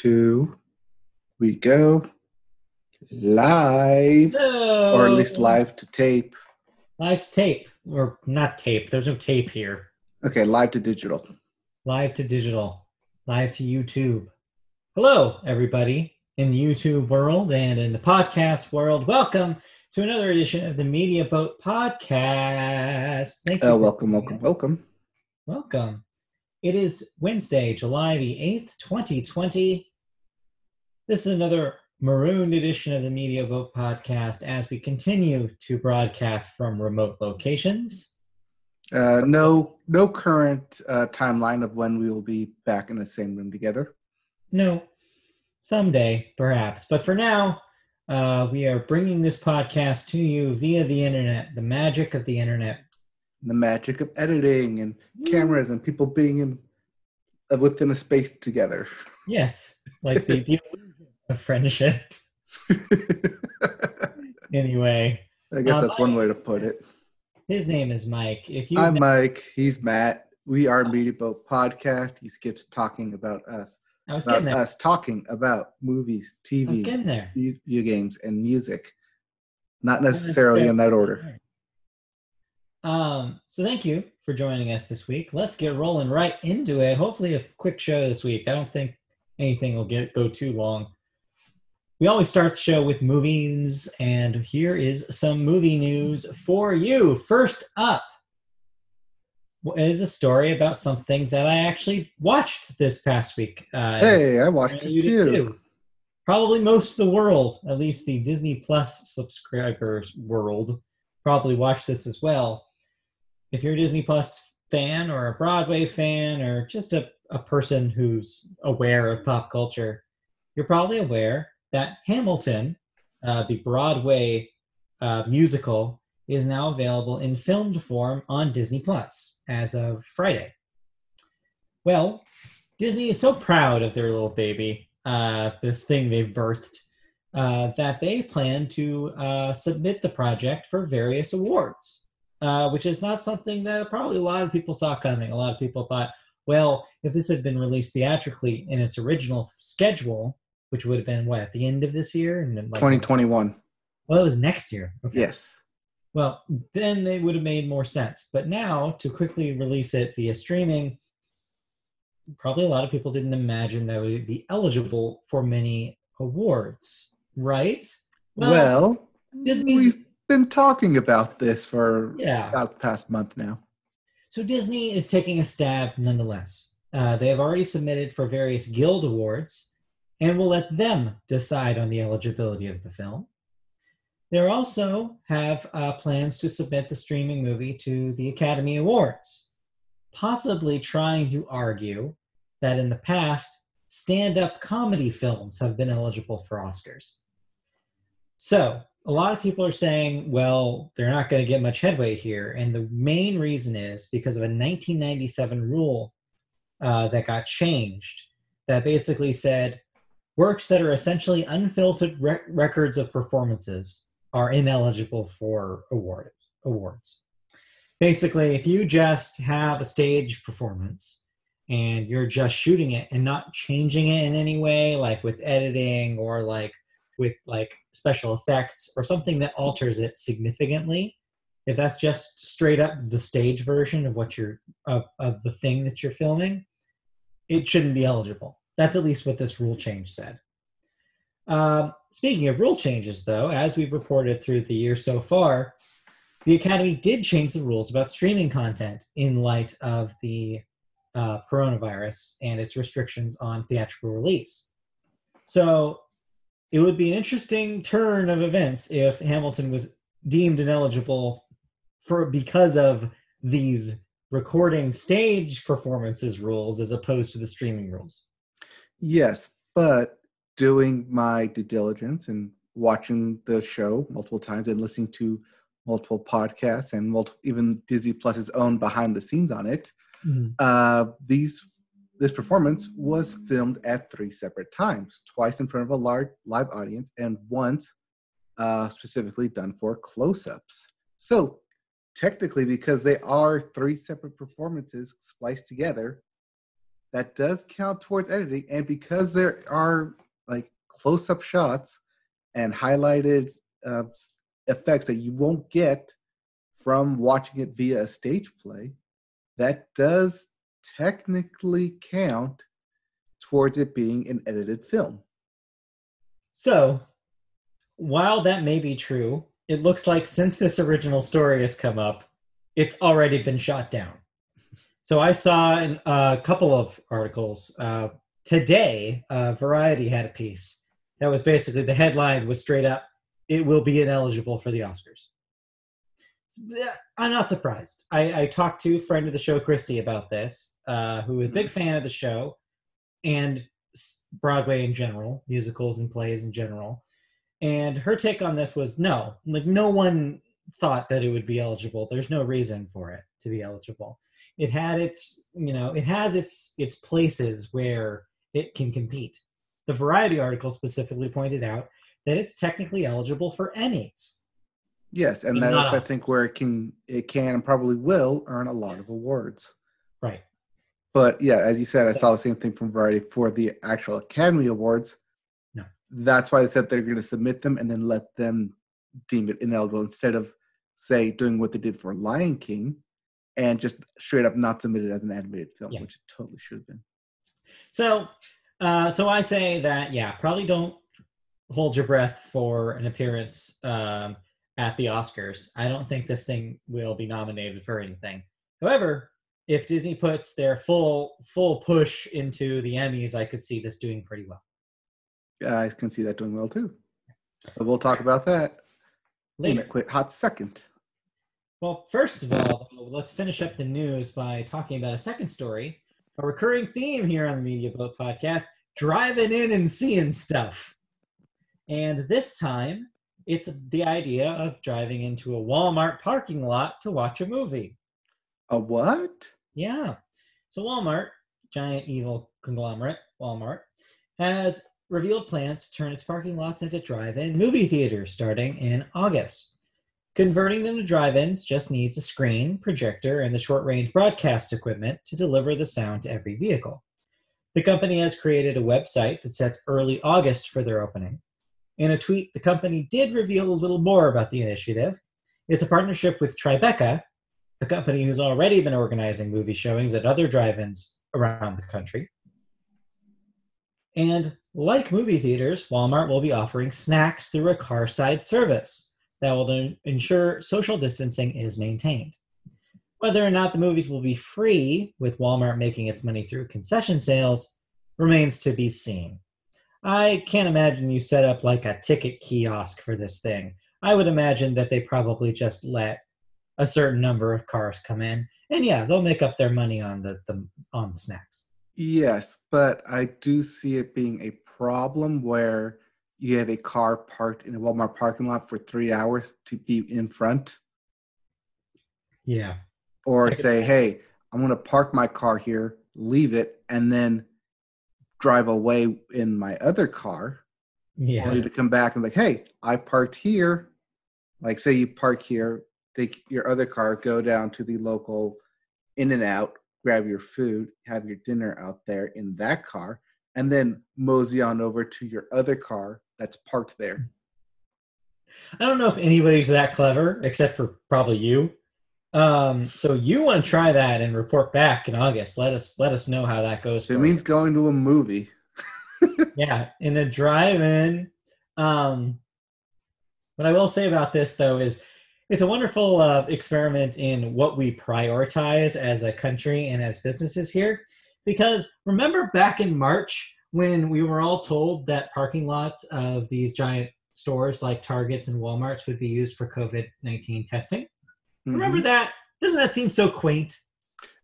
two, we go live, No. or at least live to tape. Live to tape, or not tape. There's no tape here. Okay, live to digital. Live to digital. Live to YouTube. Hello, everybody in the YouTube world and in the podcast world. Welcome to another edition of the Media Boat Podcast. Thank you. Uh, welcome, welcome, welcome. Welcome. It is Wednesday, July the 8th, 2020. This is another marooned edition of the Media Boat Podcast as we continue to broadcast from remote locations. Uh, no, no current uh, timeline of when we will be back in the same room together. No, someday, perhaps. But for now, uh, we are bringing this podcast to you via the internet, the magic of the internet. The magic of editing and cameras and people being in uh, within a space together. Yes, like the, the illusion of friendship. Anyway, I guess Um, that's one way to put it. his name is Mike. If you I'm Mike. He's Matt. We are Media Boat Podcast. He skips talking about us, I was about getting there. us talking about movies, TV, getting there. video games, and music. Not necessarily in that order. Um, so thank you for joining us this week. Let's get rolling right into it. Hopefully a quick show this week. I don't think anything will get go too long. We always start the show with movies, and here is some movie news for you. First up is a story about something that I actually watched this past week. Uh, Hey, I watched it did too. Probably most of the world, at least the Disney Plus subscribers world, probably watched this as well. If you're a Disney Plus fan or a Broadway fan or just a, a person who's aware of pop culture, you're probably aware that Hamilton, uh, the Broadway uh, musical, is now available in filmed form on Disney Plus as of Friday. Well, Disney is so proud of their little baby, uh, this thing they've birthed, uh, that they plan to uh, submit the project for various awards, uh, which is not something that probably a lot of people saw coming. A lot of people thought, well, if this had been released theatrically in its original schedule, which would have been what at the end of this year, and then like 2021. well, it was next year. Okay. Yes. Well, then they would have made more sense. But now to quickly release it via streaming, probably a lot of people didn't imagine that it would be eligible for many awards, right? Well, Disney's- we've been talking about this for yeah. about the past month now. So Disney is taking a stab nonetheless. Uh, they have already submitted for various guild awards and will let them decide on the eligibility of the film. They also have uh, plans to submit the streaming movie to the Academy Awards, possibly trying to argue that in the past, stand up comedy films have been eligible for Oscars. So, a lot of people are saying, well, they're not going to get much headway here. And the main reason is because of a 1997 rule uh, that got changed that basically said works that are essentially unfiltered rec- records of performances are ineligible for award awards. Basically, if you just have a stage performance and you're just shooting it and not changing it in any way, like with editing or like with like special effects or something that alters it significantly, if that's just straight up the stage version of what you're of, of the thing that you're filming, it shouldn't be eligible. That's at least what this rule change said. Um, speaking of rule changes, though, as we've reported through the year so far, the Academy did change the rules about streaming content in light of the uh, coronavirus and its restrictions on theatrical release. So it would be an interesting turn of events if Hamilton was deemed ineligible for because of these recording stage performances rules as opposed to the streaming rules. Yes, but doing my due diligence and watching the show multiple times and listening to multiple podcasts and multiple, even Disney Plus's own behind the scenes on it, uh, these this performance was filmed at three separate times, twice in front of a large live audience and once uh, specifically done for close-ups. So technically, because they are three separate performances spliced together, that does count towards editing. And because there are like close up shots and highlighted uh, effects that you won't get from watching it via a stage play, that does technically count towards it being an edited film. So, while that may be true, it looks like since this original story has come up, it's already been shot down. So I saw a couple of articles uh, today. Uh, Variety had a piece that was basically the headline was straight up, "It will be ineligible for the Oscars." So, I'm not surprised. I, I, talked to a friend of the show, Christy, about this, uh, who is a big fan of the show and Broadway in general, musicals and plays in general. And her take on this was no, like no one thought that it would be eligible. There's no reason for it to be eligible it had its you know it has its its places where it can compete the variety article specifically pointed out that it's technically eligible for emmys yes and that's i think where it can it can and probably will earn a lot yes. of awards right but yeah as you said i saw the same thing from variety for the actual academy awards no that's why they said they're going to submit them and then let them deem it ineligible instead of say doing what they did for lion king and just straight up not submitted as an animated film, yeah. which it totally should have been. So, uh, so I say that yeah, probably don't hold your breath for an appearance um, at the Oscars. I don't think this thing will be nominated for anything. However, if Disney puts their full full push into the Emmys, I could see this doing pretty well. Yeah, I can see that doing well too. But we'll talk about that Later. in a quick hot second. Well, first of all, let's finish up the news by talking about a second story, a recurring theme here on the Media Boat podcast driving in and seeing stuff. And this time, it's the idea of driving into a Walmart parking lot to watch a movie. A what? Yeah. So, Walmart, giant evil conglomerate, Walmart, has revealed plans to turn its parking lots into drive in movie theaters starting in August. Converting them to drive-ins just needs a screen, projector, and the short-range broadcast equipment to deliver the sound to every vehicle. The company has created a website that sets early August for their opening. In a tweet, the company did reveal a little more about the initiative. It's a partnership with Tribeca, a company who's already been organizing movie showings at other drive-ins around the country. And like movie theaters, Walmart will be offering snacks through a car side service that will ensure social distancing is maintained. Whether or not the movies will be free, with Walmart making its money through concession sales, remains to be seen. I can't imagine you set up like a ticket kiosk for this thing. I would imagine that they probably just let a certain number of cars come in, and yeah, they'll make up their money on the, the on the snacks. Yes, but I do see it being a problem where you have a car parked in a Walmart parking lot for three hours to be in front. Yeah. Or say, hey, I'm going to park my car here, leave it, and then drive away in my other car. Yeah. Only to come back and like, hey, I parked here. Like, say you park here, take your other car, go down to the local In-N-Out, grab your food, have your dinner out there in that car, and then mosey on over to your other car that's parked there. I don't know if anybody's that clever except for probably you. Um, so you want to try that and report back in August. Let us let us know how that goes. It means you. going to a movie. yeah, in a drive-in. Um, what I will say about this though is it's a wonderful uh, experiment in what we prioritize as a country and as businesses here. Because remember back in March when we were all told that parking lots of these giant stores like Targets and Walmarts would be used for COVID 19 testing. Mm-hmm. Remember that? Doesn't that seem so quaint?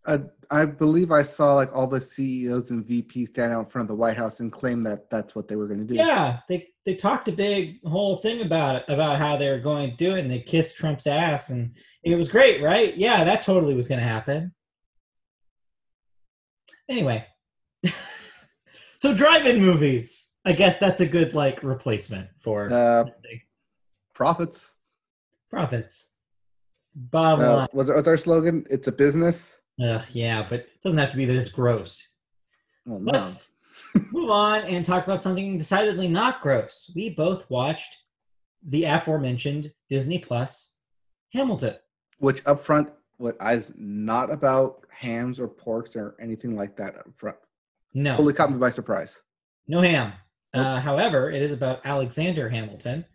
Uh, I believe I saw like all the CEOs and VPs stand out in front of the White House and claim that that's what they were going to do. Yeah, they they talked a big whole thing about it, about how they were going to do it, and they kissed Trump's ass, and it was great, right? Yeah, that totally was going to happen. Anyway, So drive-in movies. I guess that's a good like replacement for uh, profits. Profits. Bottom uh, line. What's, what's our slogan? It's a business. Uh, yeah, but it doesn't have to be this gross. Well, no. Let's move on and talk about something decidedly not gross. We both watched the aforementioned Disney Plus Hamilton. Which up front, what is not about hams or porks or anything like that up front. No, Totally caught me by surprise. no ham. Uh, however, it is about Alexander Hamilton,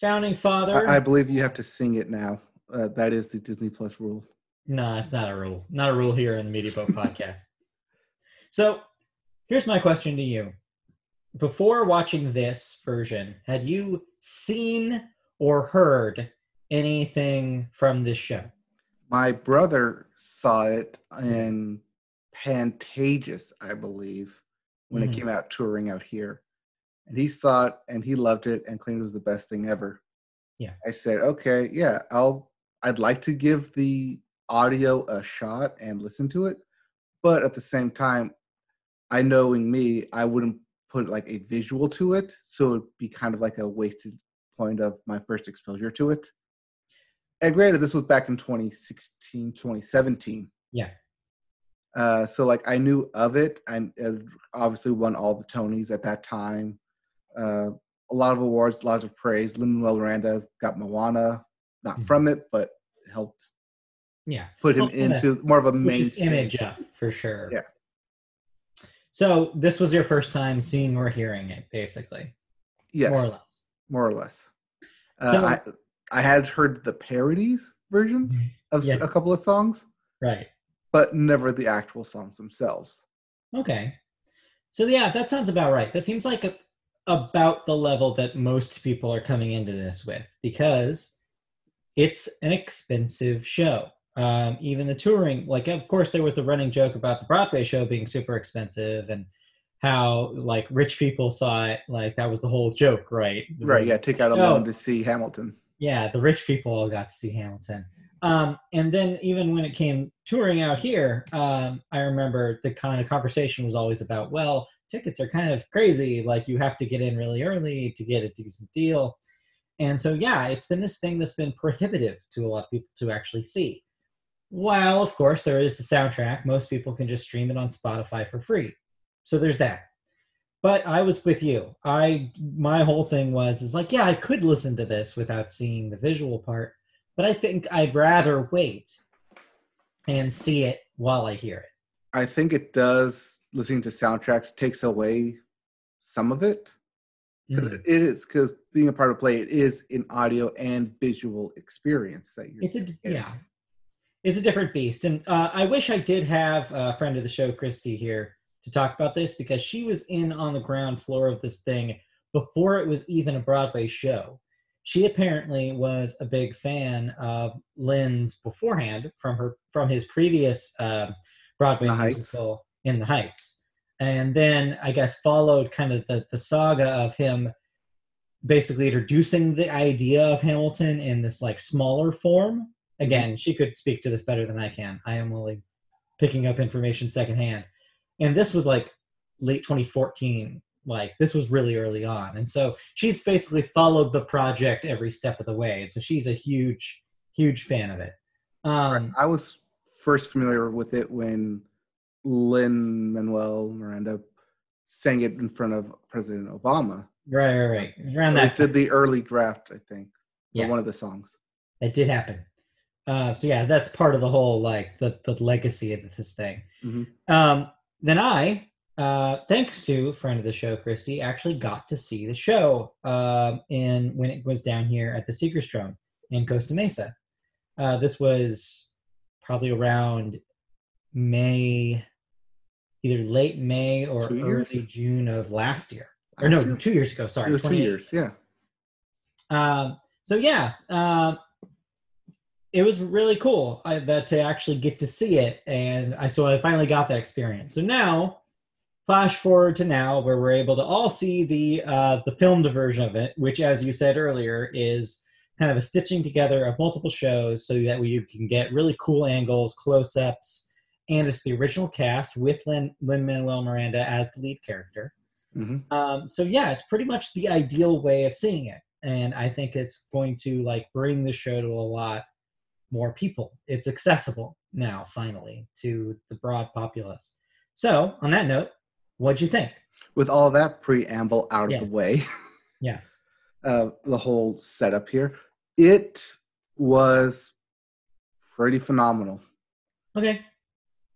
founding father. I, I believe you have to sing it now. Uh, that is the Disney Plus rule. No, it's not a rule. Not a rule here in the Media Boat podcast. So here's my question to you. Before watching this version, had you seen or heard anything from this show? My brother saw it in Pantages, I believe, when Mhm. it came out touring out here. And he saw it and he loved it and claimed it was the best thing ever. Yeah. I said, okay, yeah, I'll I'd like to give the audio a shot and listen to it. But at the same time, I knowing me, I wouldn't put like a visual to it. So it'd be kind of like a wasted point of my first exposure to it. And granted, this was back in 2016, 2017. Yeah. Uh, so like I knew of it, and it obviously won all the Tonys at that time. Uh, a lot of awards, lots of praise. Lin Manuel Miranda got Moana, not Mhm. from it, but helped Yeah. put him Well, into more of a main image up for sure. Yeah. So this was your first time seeing or hearing it, basically, Yes, more or less. more or less. Uh, So- I I had heard the parodies versions of Yeah. a couple of songs, Right. but never the actual songs themselves. Okay. So yeah, that sounds about right. That seems like a, about the level that most people are coming into this with because it's an expensive show. Um, even the touring, like of course there was the running joke about the Broadway show being super expensive and how like rich people saw it, like that was the whole joke, right? It Right? Yeah, take out a loan to see Hamilton. yeah, the rich people all got to see Hamilton. Um, and then even when it came touring out here, um, I remember the kind of conversation was always about, well, tickets are kind of crazy. Like you have to get in really early to get a decent deal. And so, yeah, it's been this thing that's been prohibitive to a lot of people to actually see. While, of course, there is the soundtrack, most people can just stream it on Spotify for free. So there's that. But I was with you. I my whole thing was is like, yeah, I could listen to this without seeing the visual part, but I think I'd rather wait and see it while I hear it. I think it does. Listening to soundtracks takes away some of it. Mhm. It is because being a part of play, it is an audio and visual experience that you're. It's a getting. yeah, it's a different beast, and uh, I wish I did have a friend of the show, Christy, here to talk about this because she was in on the ground floor of this thing before it was even a Broadway show. She apparently was a big fan of Lin's beforehand from her from his previous uh, Broadway The Heights. musical in the Heights, and then I guess followed kind of the the saga of him basically introducing the idea of Hamilton in this like smaller form. Again, she could speak to this better than I can. I am only picking up information secondhand. And this was like late 2014. Like this was really early on. And so she's basically followed the project every step of the way. So she's a huge, huge fan of it. Um, I was first familiar with it when Lin Manuel Miranda sang it in front of President Obama. right, right, right. Around that did the early draft, I think, Yeah. one of the songs. That did happen. Uh, so yeah, that's part of the whole like the the legacy of this thing. Mhm. Um, then I, uh, thanks to friend of the show Christy, actually got to see the show um, in when it was down here at the Segerstrom in Costa Mesa. Uh, this was probably around May, either late May or Two years? early June of last year. Or no, year? two years ago. Sorry, it was two years. Yeah. Um, so yeah, um, it was really cool I, that to actually get to see it, and I so I finally got that experience. So now, flash forward to now, where we're able to all see the uh, the filmed version of it, which, as you said earlier, is kind of a stitching together of multiple shows so that we you can get really cool angles, close ups, and it's the original cast with Lin Manuel Miranda as the lead character. hmm Um, so yeah, it's pretty much the ideal way of seeing it, and I think it's going to like bring the show to a lot more people. It's accessible now, finally, to the broad populace. So on that note, What'd you think? With all that preamble out of Yes. the way, Yes. uh, the whole setup here, it was pretty phenomenal. Okay.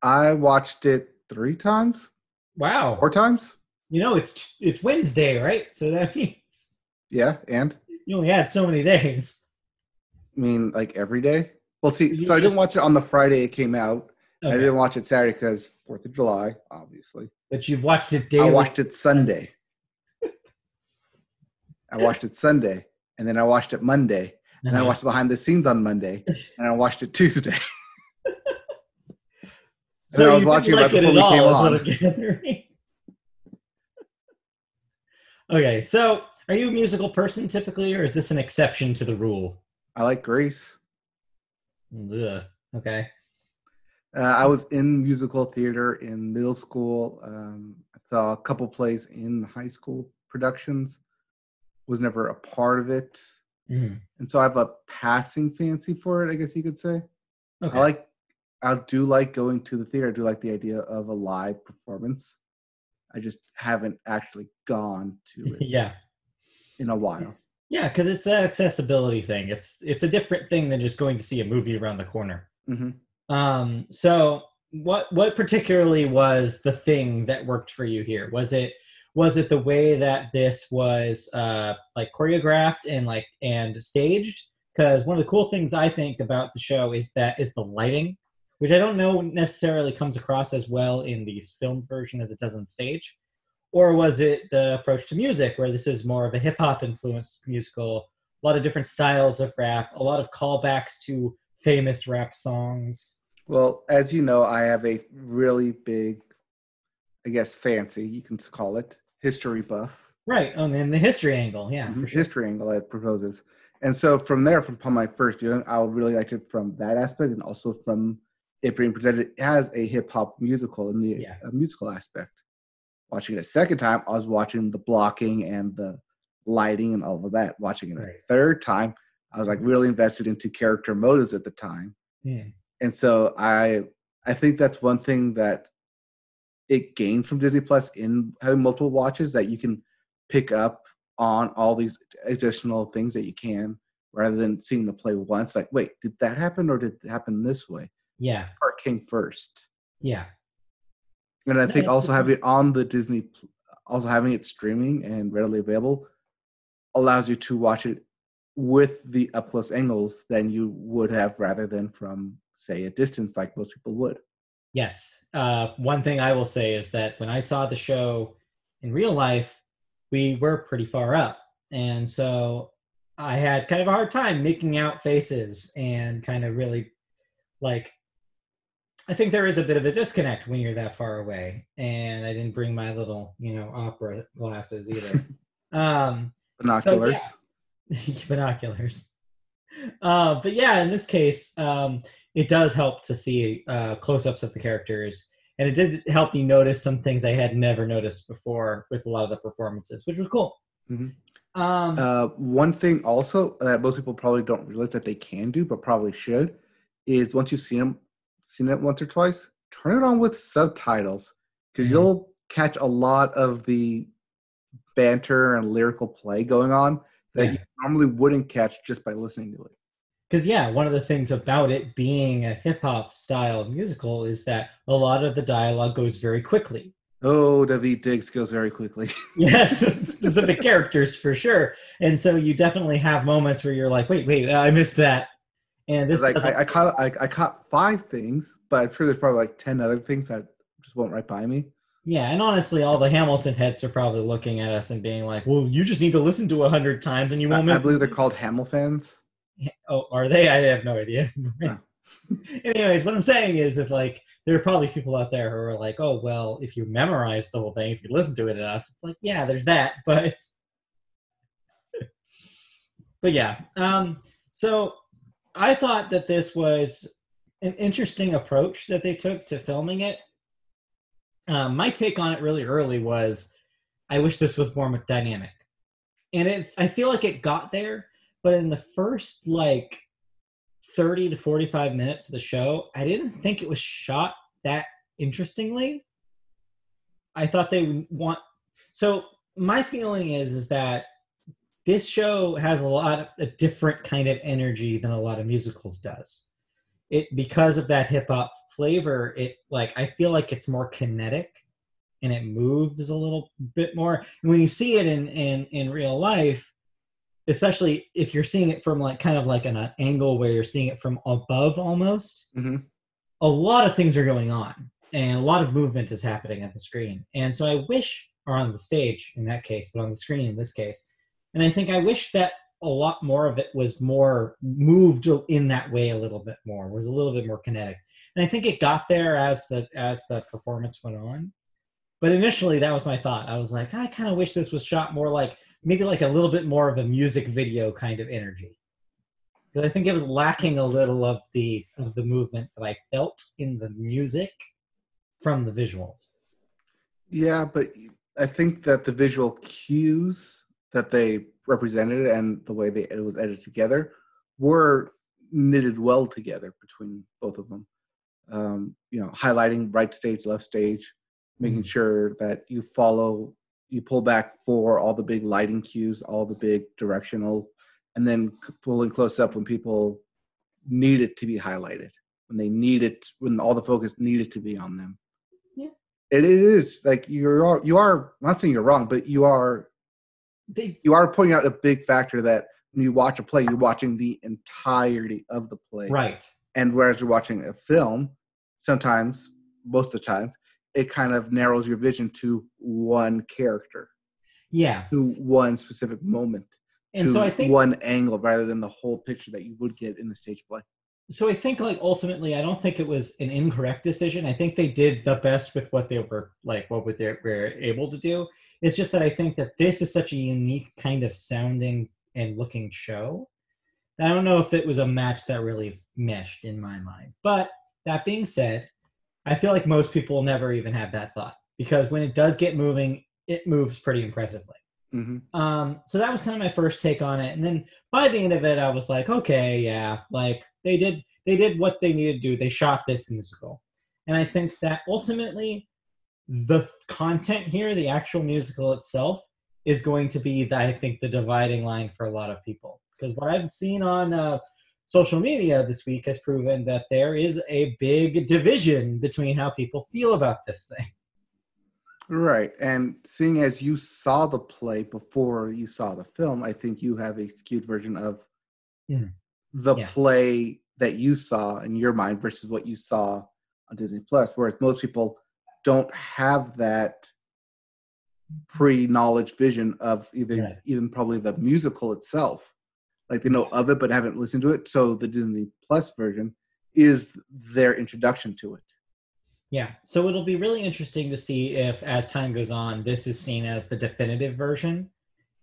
I watched it three times, Wow. four times. You know, it's it's Wednesday, right? So that means Yeah, and you only had so many days. I mean, like every day. Well, see, You so I didn't watch it on the Friday it came out. I didn't watch it Saturday because Fourth of July, obviously. But you've watched it daily. I watched it Sunday. I watched it Sunday, and then I watched it Monday, and I Uh-huh. watched behind the scenes on Monday, and I watched it Tuesday. So I was watching didn't it like right it before at we all, came on. Okay, so are you a musical person typically, or is this an exception to the rule? I like Grease. Ugh. Okay. Uh, I was in musical theater in middle school. Um, I saw a couple plays in high school productions. Was never a part of it, Mhm. and so I have a passing fancy for it. I guess you could say. Okay. I like. I do like going to the theater. I do like the idea of a live performance. I just haven't actually gone to it yeah. in a while. It's- Yeah, because it's that accessibility thing. It's it's a different thing than just going to see a movie around the corner. hmm Um, so what what particularly was the thing that worked for you here? Was it was it the way that this was uh like choreographed and like and staged? Because one of the cool things I think about the show is that is the lighting, which I don't know necessarily comes across as well in the film version as it does on stage. Or was it the approach to music, where this is more of a hip hop influenced musical, a lot of different styles of rap, a lot of callbacks to famous rap songs. Well, as you know, I have a really big, I guess, fancy you can call it history buff. Right, and then the history angle, yeah, Mhm, for sure. history angle it proposes. And so from there, from upon my first viewing, I would really liked it from that aspect, and also from it being presented as a hip hop musical in the Yeah. uh, musical aspect. Watching it a second time, I was watching the blocking and the lighting and all of that. Watching it Right. a third time, I was like really invested into character motives at the time, Yeah. and so I I think that's one thing that it gains from Disney Plus in having multiple watches that you can pick up on all these additional things that you can rather than seeing the play once like wait did that happen or did it happen this way Yeah, part came first. Yeah, and i think also having it on the disney also having it streaming and readily available allows you to watch it with the up close angles than you would have rather than from say a distance like most people would. Yes. Uh, one thing I will say is that when I saw the show in real life, we were pretty far up, and so I had kind of a hard time making out faces and kind of really like. I think there is a bit of a disconnect when you're that far away, and I didn't bring my little, you know, opera glasses either. um, binoculars binoculars. Uh, but yeah, in this case, um, it does help to see uh, close-ups of the characters, and it did help me notice some things I had never noticed before with a lot of the performances, which was cool. Mhm. Um, Uh, one thing also that most people probably don't realize that they can do, but probably should, is once you've seen them, seen it once or twice, turn it on with subtitles because Mhm. you'll catch a lot of the banter and lyrical play going on that Yeah. you normally wouldn't catch just by listening to it. because yeah, one of the things about it being a hip hop style musical is that a lot of the dialogue goes very quickly. Oh, David Diggs goes very quickly. Yes, specific characters for sure. And so you definitely have moments where you're like, wait, wait, I missed that. And this like I, I caught I, I caught five things, but I'm sure there's probably like ten other things that just went right by me. yeah, and honestly, all the Hamilton heads are probably looking at us and being like, "Well, you just need to listen to a hundred times and you won't I miss." I believe they're called Hamel fans. Oh, are they? I have no idea. Anyways, what I'm saying is that like there are probably people out there who are like, "Oh, well, if you memorize the whole thing, if you listen to it enough, it's like, yeah, there's that." But but yeah, um, so I thought that this was an interesting approach that they took to filming it. Um, my take on it really early was, I wish this was more dynamic, and it. I feel like it got there, but in the first like 30 to 45 minutes of the show, I didn't think it was shot that interestingly. I thought they would want. So my feeling is is that this show has a lot of a different kind of energy than a lot of musicals does. It because of that hip hop flavor. It like I feel like it's more kinetic and it moves a little bit more. And when you see it in in in real life, especially if you're seeing it from like kind of like an, angle where you're seeing it from above almost, mm-hmm. a lot of things are going on and a lot of movement is happening at the screen. And so I wish, or on the stage in that case, but on the screen in this case, and I think I wish that a lot more of it was more moved in that way a little bit more, was a little bit more kinetic. And I think it got there as the as the performance went on. But initially that was my thought. I was like, I kind of wish this was shot more like maybe like a little bit more of a music video kind of energy. Because I think it was lacking a little of the of the movement that I felt in the music from the visuals. Yeah, but I think that the visual cues that they represented and the way they it was edited together were knitted well together between both of them. Um, you know, highlighting right stage, left stage, making mm-hmm. sure that you follow you pull back for all the big lighting cues, all the big directional, and then pulling close up when people need it to be highlighted, when they need it, when all the focus needed to be on them. Yeah, it, it is like you're you are I'm not saying you're wrong, but you are they, you are pointing out a big factor that when you watch a play, you're watching the entirety of the play, right? And whereas you're watching a film, sometimes most of the time it kind of narrows your vision to one character. Yeah. To one specific moment. And so i think one angle rather than the whole picture that you would get in the stage play so i think like ultimately i don't think it was an incorrect decision i think they did the best with what they were like what they were able to do it's just that i think that this is such a unique kind of sounding and looking show i don't know if it was a match that really meshed in my mind but that being said I feel like most people never even have that thought because when it does get moving, it moves pretty impressively. Mm-hmm. Um, so that was kind of my first take on it, and then by the end of it, I was like, okay, yeah, like they did, they did what they needed to do. They shot this musical, and I think that ultimately, the content here, the actual musical itself, is going to be, the, I think, the dividing line for a lot of people because what I've seen on uh, social media this week has proven that there is a big division between how people feel about this thing. Right. And seeing as you saw the play before you saw the film, I think you have a skewed version of mm. The yeah. play that you saw in your mind versus what you saw on Disney Plus, whereas most people don't have that pre-knowledge vision of either right. even probably the musical itself like they know of it but haven't listened to it. So the Disney Plus version is their introduction to it. Yeah. So it'll be really interesting to see if, as time goes on, this is seen as the definitive version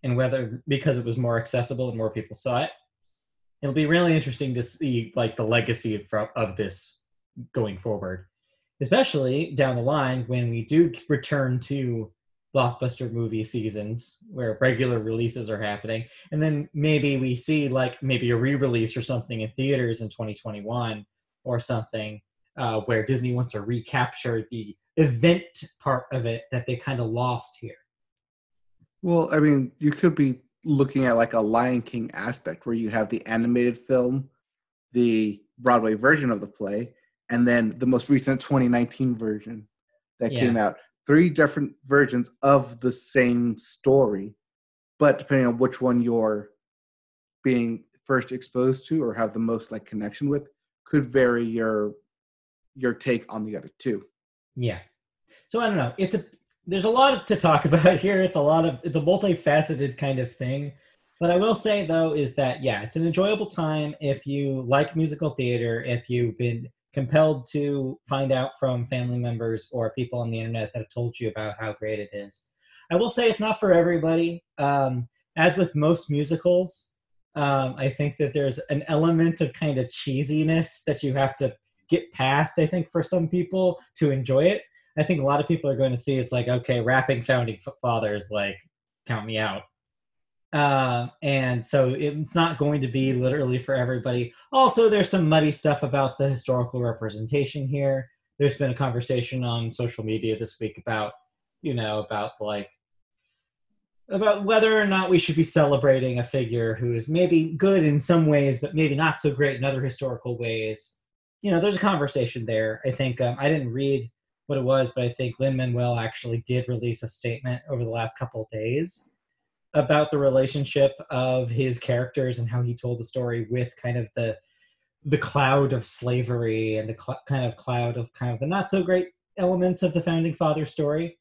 and whether because it was more accessible and more people saw it. It'll be really interesting to see like the legacy of, of this going forward, especially down the line when we do return to blockbuster movie seasons where regular releases are happening. And then maybe we see like maybe a re-release or something in theaters in 2021 or something uh, where disney wants to recapture the event part of it that they kind of lost here. Well i mean you could be looking at like a lion king aspect where you have the animated film the broadway version of the play and then the most recent 2019 version that yeah. came out three different versions of the same story, but depending on which one you're being first exposed to or have the most like connection with, could vary your your take on the other two. Yeah. So I don't know. It's a there's a lot to talk about here. It's a lot of it's a multifaceted kind of thing. But I will say though is that yeah, it's an enjoyable time if you like musical theater, if you've been compelled to find out from family members or people on the internet that have told you about how great it is. I will say it's not for everybody. Um, as with most musicals, um, I think that there's an element of kind of cheesiness that you have to get past, I think, for some people to enjoy it. I think a lot of people are going to see it's like, okay, rapping founding fathers, like, count me out. Uh, and so it's not going to be literally for everybody. Also, there's some muddy stuff about the historical representation here. There's been a conversation on social media this week about you know, about like about whether or not we should be celebrating a figure who is maybe good in some ways, but maybe not so great in other historical ways. You know, there's a conversation there. I think um, I didn't read what it was, but I think Lin Manuel actually did release a statement over the last couple of days about the relationship of his characters and how he told the story with kind of the the cloud of slavery and the cl- kind of cloud of kind of the not so great elements of the founding father story.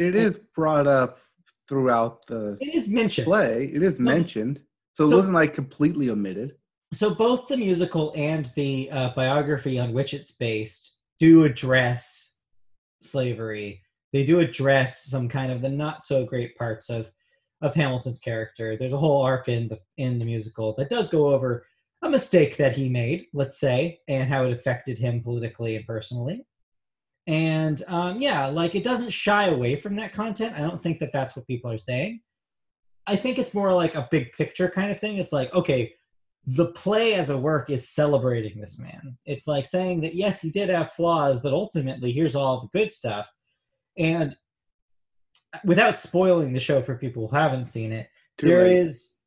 It is brought up throughout the It is mentioned. play. It is mentioned, so it wasn't like completely omitted. So both the musical and the uh, biography on which it's based do address slavery. They do address some kind of the not so great parts of of Hamilton's character. There's a whole arc in the in the musical that does go over a mistake that he made, let's say, and how it affected him politically and personally. And um, yeah, like it doesn't shy away from that content. I don't think that that's what people are saying. I think it's more like a big picture kind of thing. It's like, okay, the play as a work is celebrating this man. It's like saying that yes, he did have flaws, but ultimately here's all the good stuff. And without spoiling the show for people who haven't seen it, Too there late. is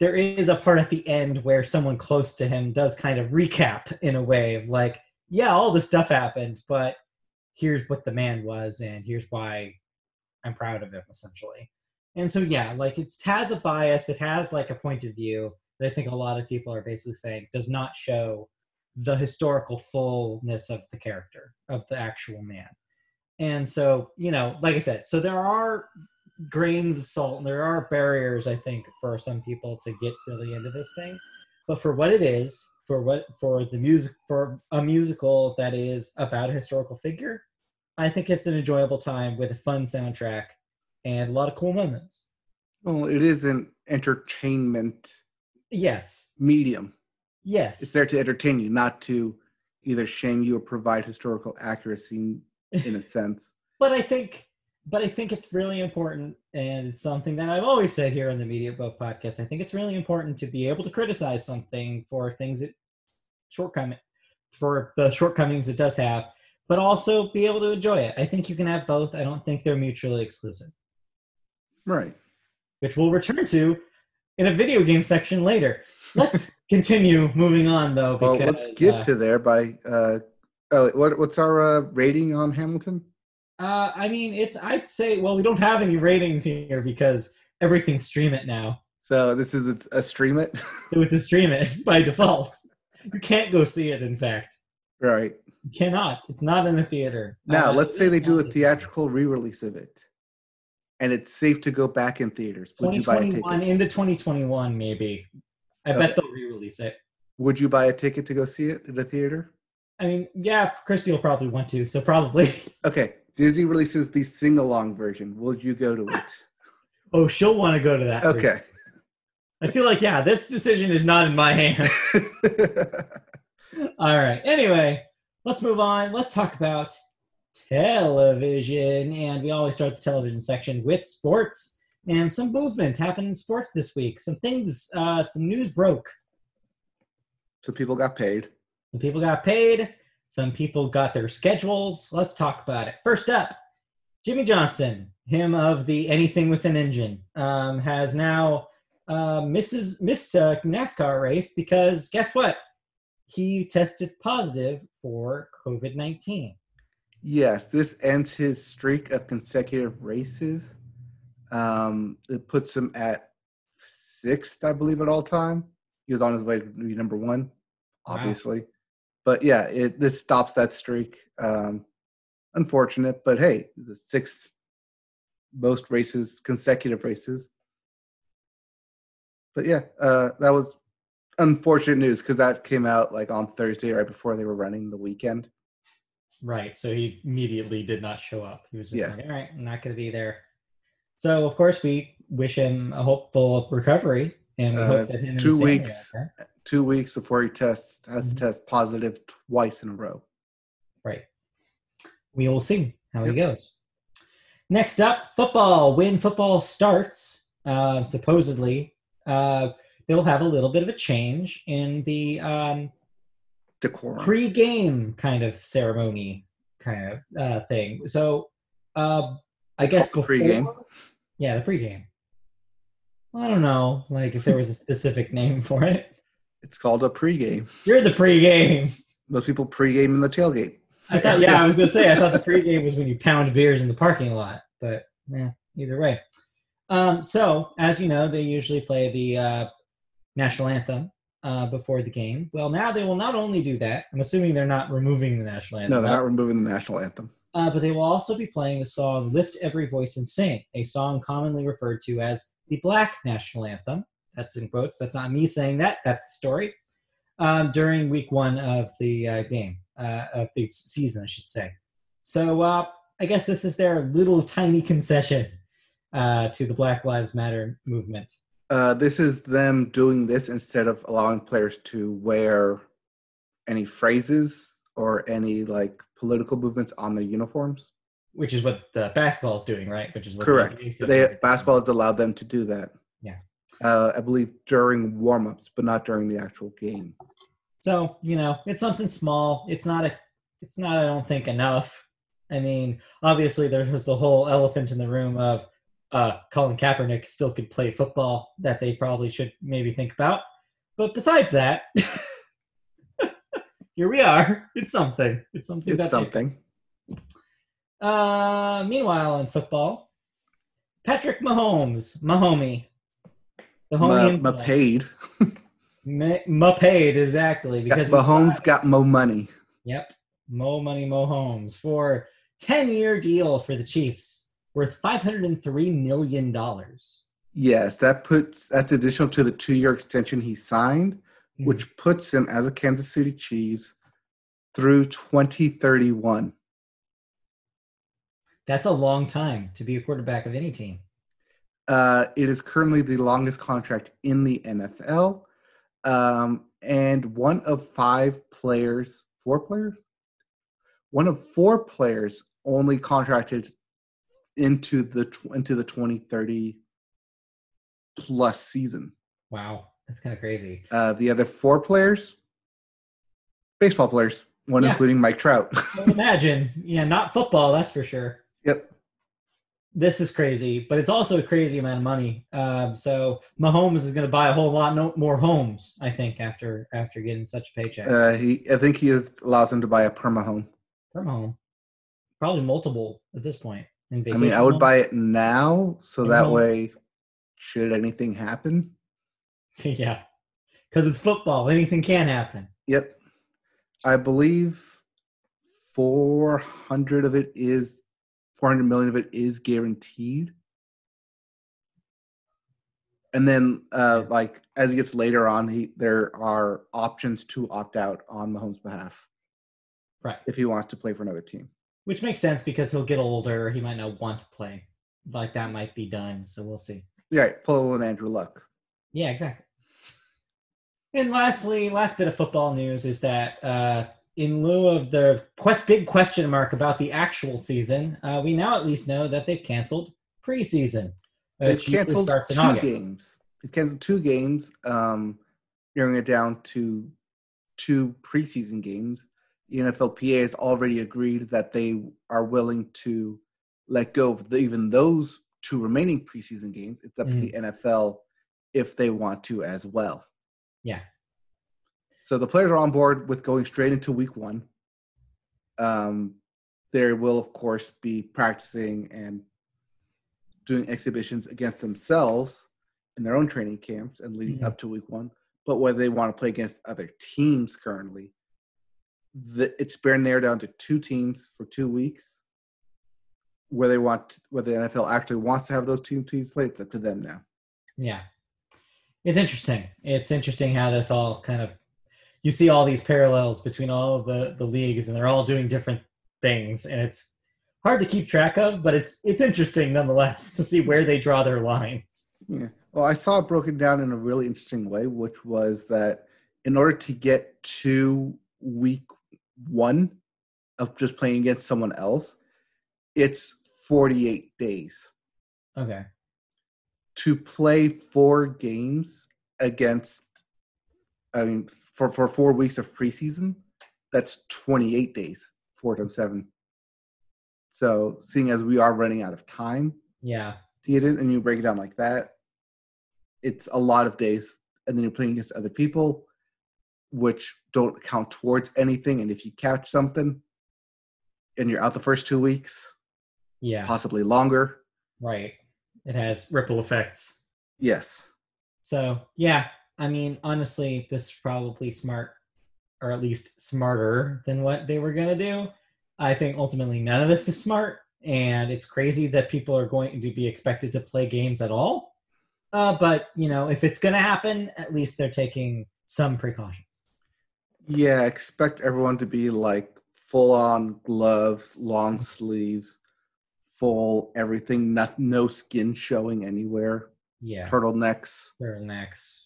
there is a part at the end where someone close to him does kind of recap in a way of like, yeah, all this stuff happened, but here's what the man was, and here's why I'm proud of him, essentially. And so, yeah, like it has a bias, it has like a point of view that I think a lot of people are basically saying does not show the historical fullness of the character of the actual man. And so, you know, like I said, so there are grains of salt and there are barriers, I think, for some people to get really into this thing. But for what it is, for what for the music for a musical that is about a historical figure, I think it's an enjoyable time with a fun soundtrack and a lot of cool moments. Well, it is an entertainment Yes. medium. Yes. It's there to entertain you, not to either shame you or provide historical accuracy in a sense. but I think but I think it's really important and it's something that I've always said here on the Media Boat podcast. I think it's really important to be able to criticize something for things that shortcoming for the shortcomings it does have, but also be able to enjoy it. I think you can have both. I don't think they're mutually exclusive, Right. which we'll return to in a video game section later. Let's continue moving on though Well, let's get uh, to there by. Uh, oh, what, what's our uh, rating on Hamilton? Uh, I mean, it's. I'd say. Well, we don't have any ratings here because everything's stream it now. So this is a stream it. With the stream it by default, you can't go see it. In fact, right. you cannot. It's not in the theater. Now, Uh, let's say they do a theatrical re-release of it, and it's safe to go back in theaters. Would you buy a 2021 into 2021, maybe. I Okay. bet they'll re-release it. Would you buy a ticket to go see it at a theater? I mean, yeah, Christy will probably want to, so probably. Okay, Disney releases the sing-along version. Will you go to it? oh, she'll want to go to that. Okay. I feel like yeah, this decision is not in my hands. All right. Anyway, let's move on. Let's talk about television. And we always start the television section with sports and some movement happened in sports this week. Some things, uh, some news broke. so people got paid. Some people got paid, some people got their schedules. Let's talk about it. First up, Jimmie Johnson, him of the Anything with an Engine, um, has now uh, misses, missed a NASCAR race because guess what? He tested positive for COVID 19. Yes, this ends his streak of consecutive races. Um, it puts him at sixth, I believe, at all time. He was on his way to be number one, Wow. obviously. But yeah, it this stops that streak. Um, unfortunate, but hey, the sixth most races, consecutive races. But yeah, uh, that was unfortunate news because that came out like on Thursday, right before they were running the weekend. Right. So he immediately did not show up. He was just Yeah. like, all right, I'm not going to be there. So, of course, we wish him a hopeful recovery. And we Uh, hope that him two weeks. Two weeks before he tests has Mhm. to test positive twice in a row. Right. We will see how he goes. Next up, football. When football starts, uh, supposedly, uh, they'll have a little bit of a change in the um, Decorum. pre-game kind of ceremony kind of uh, thing. So uh, I guess before. pregame. Yeah, the pregame. Well, I don't know, like if there was a specific name for it. It's called a pre-game. You're the pre-game. Most people pre-game in the tailgate. I thought, yeah, I was gonna say, I thought the pre-game was when you pound beers in the parking lot, but yeah, either way. Um, so as you know, they usually play the uh, national anthem uh, before the game. Well, now they will not only do that. I'm assuming they're not removing the national anthem. No, they're not removing the national anthem. Uh, but they will also be playing the song "Lift Every Voice and Sing," a song commonly referred to as the Black National Anthem. That's in quotes. That's not me saying that. That's the story. Um, during week one of the uh, game, uh, of the season, I should say. So uh, I guess this is their little tiny concession uh, to the Black Lives Matter movement. Uh, this is them doing this instead of allowing players to wear any phrases or any like political movements on their uniforms. Which is what the basketball is doing, right? Which is the Correct. They basketball has allowed them to do that. Yeah. Uh, I believe during warm-ups, but not during the actual game. So you know, it's something small. It's not a. It's not. I don't think enough. I mean, obviously there was the whole elephant in the room of uh, Colin Kaepernick still could play football that they probably should maybe think about. But besides that, here we are. It's something. It's something. It's something. Uh, meanwhile, in football, Patrick Mahomes, Mahomie, the homie Ma, ma paid. Ma- Ma paid exactly because he's Mahomes got mo money. Yep. Mo money, Mo Homes for 10 year deal for the Chiefs worth $503 million. Yes, that puts that's additional to the two-year extension he signed, Hmm. which puts him as a Kansas City Chiefs through 2031. That's a long time to be a quarterback of any team. Uh, it is currently the longest contract in the NFL, um, and one of five players, four players, one of four players only contracted into the into the 2030 plus season. Wow. That's kind of crazy. Uh, the other four players, baseball players, one Yeah. including Mike Trout. Imagine, yeah, not football, that's for sure. yep. This is crazy, but it's also a crazy amount of money. Um, so Mahomes is going to buy a whole lot no, more homes, I think, after after getting such a paycheck Uh, he, I think he is, allows him to buy a perma home. from home. Probably multiple at this point. In I mean, I would buy it now, so that Mhm. way, should anything happen, yeah, because it's football. Anything can happen. Yep. I believe 400 of it is 400 million of it is guaranteed. And then uh like as he gets later on, he there are options to opt out on Mahomes' behalf Right. if he wants to play for another team. Which makes sense because he'll get older. He might not want to play. Like that might be done. So we'll see. Yeah, pull an Andrew Luck. Yeah, exactly. And lastly, last bit of football news is that uh, in lieu of the quest, big question mark about the actual season, uh, we now at least know that they've canceled preseason. They've canceled starts in two August. games. They've canceled two games, um, narrowing it down to two preseason games. The NFLPA has already agreed that they are willing to let go of the, even those two remaining preseason games. It's up to the NFL if they want to as well. Yeah. So the players are on board with going straight into week one. Um, there will, of course, be practicing and doing exhibitions against themselves in their own training camps and leading Mhm. up to week one. But whether they want to play against other teams currently, the, it's been narrowed down to two teams for two weeks. Where they want, whether the NFL actually wants to have those two teams play, it's up to them now. Yeah. It's interesting. It's interesting how this all kind of you see all these parallels between all of the the leagues and they're all doing different things and it's hard to keep track of, but it's it's interesting nonetheless to see where they draw their lines. Yeah. Well, I saw it broken down in a really interesting way, which was that in order to get to week one of just playing against someone else, it's 48 days. Okay. To play four games against, I mean, for, for four weeks of preseason, that's 28 days, four times seven. So, seeing as we are running out of time Yeah. to get in, and you break it down like that, it's a lot of days. And then you're playing against other people, which don't count towards anything. And if you catch something and you're out the first two weeks, Yeah. possibly longer, Right. It has ripple effects. yes. So yeah, I mean, honestly, this is probably smart, or at least smarter than what they were gonna do. I think ultimately none of this is smart, and it's crazy that people are going to be expected to play games at all. Uh, but you know, if it's gonna happen, at least they're taking some precautions. Yeah, expect everyone to be like full on gloves, long sleeves, full everything, no, no skin showing anywhere, Yeah. turtlenecks. turtlenecks.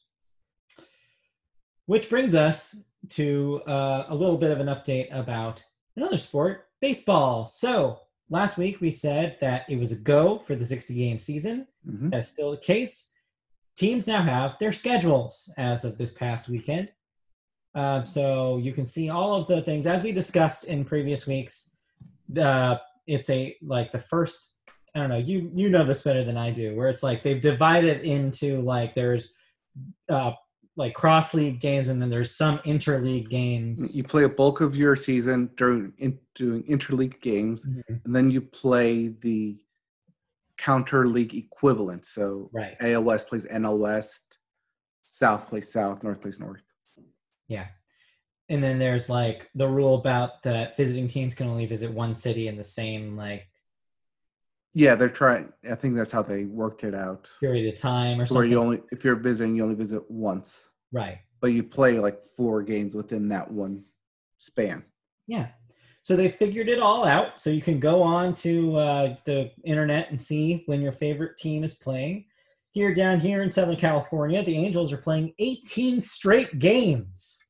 Which brings us to uh, a little bit of an update about another sport, baseball. So last week we said that it was a go for the 60 game season. Mhm. That's still the case. Teams now have their schedules as of this past weekend. Uh, so you can see all of the things as we discussed in previous weeks. The it's a like the first I don't know you you know this better than I do where it's like they've divided into like there's uh, like cross league games and then there's some interleague games. You play a bulk of your season during in, doing interleague games, Mhm. and then you play the counter league equivalent. So Right. AL West plays NL West, South plays South, North plays North. Yeah. And then there's like the rule about that visiting teams can only visit one city in the same like Yeah, they're trying. I think that's how they worked it out. period of time or Where you only, if you're visiting, you only visit once. right. but you play like four games within that one span. Yeah. So they figured it all out. So you can go on to uh, the internet and see when your favorite team is playing. Here, down here in Southern California, the Angels are playing 18 straight games.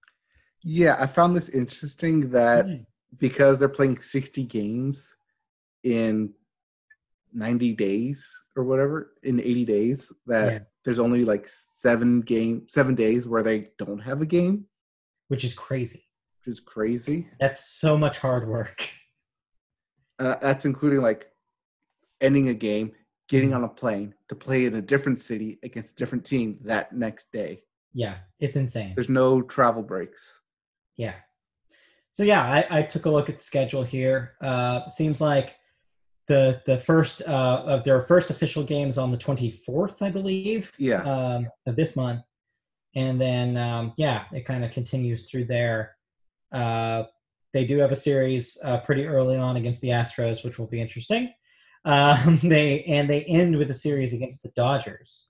Yeah, I found this interesting that Mm. because they're playing 60 games in 90 days or whatever, in 80 days, that Yeah. there's only like seven game seven days where they don't have a game, Which is crazy. which is crazy. That's so much hard work. Uh, that's including like ending a game, getting on a plane to play in a different city against a different team that next day. Yeah, it's insane. There's no travel breaks. Yeah. So yeah, I, I took a look at the schedule here. Uh, seems like the the first uh, of their first official games on the 24th, I believe, Yeah. um, of this month, and then um, yeah, it kind of continues through there. Uh, they do have a series uh, pretty early on against the Astros, which will be interesting. Um, they and they end with a series against the Dodgers.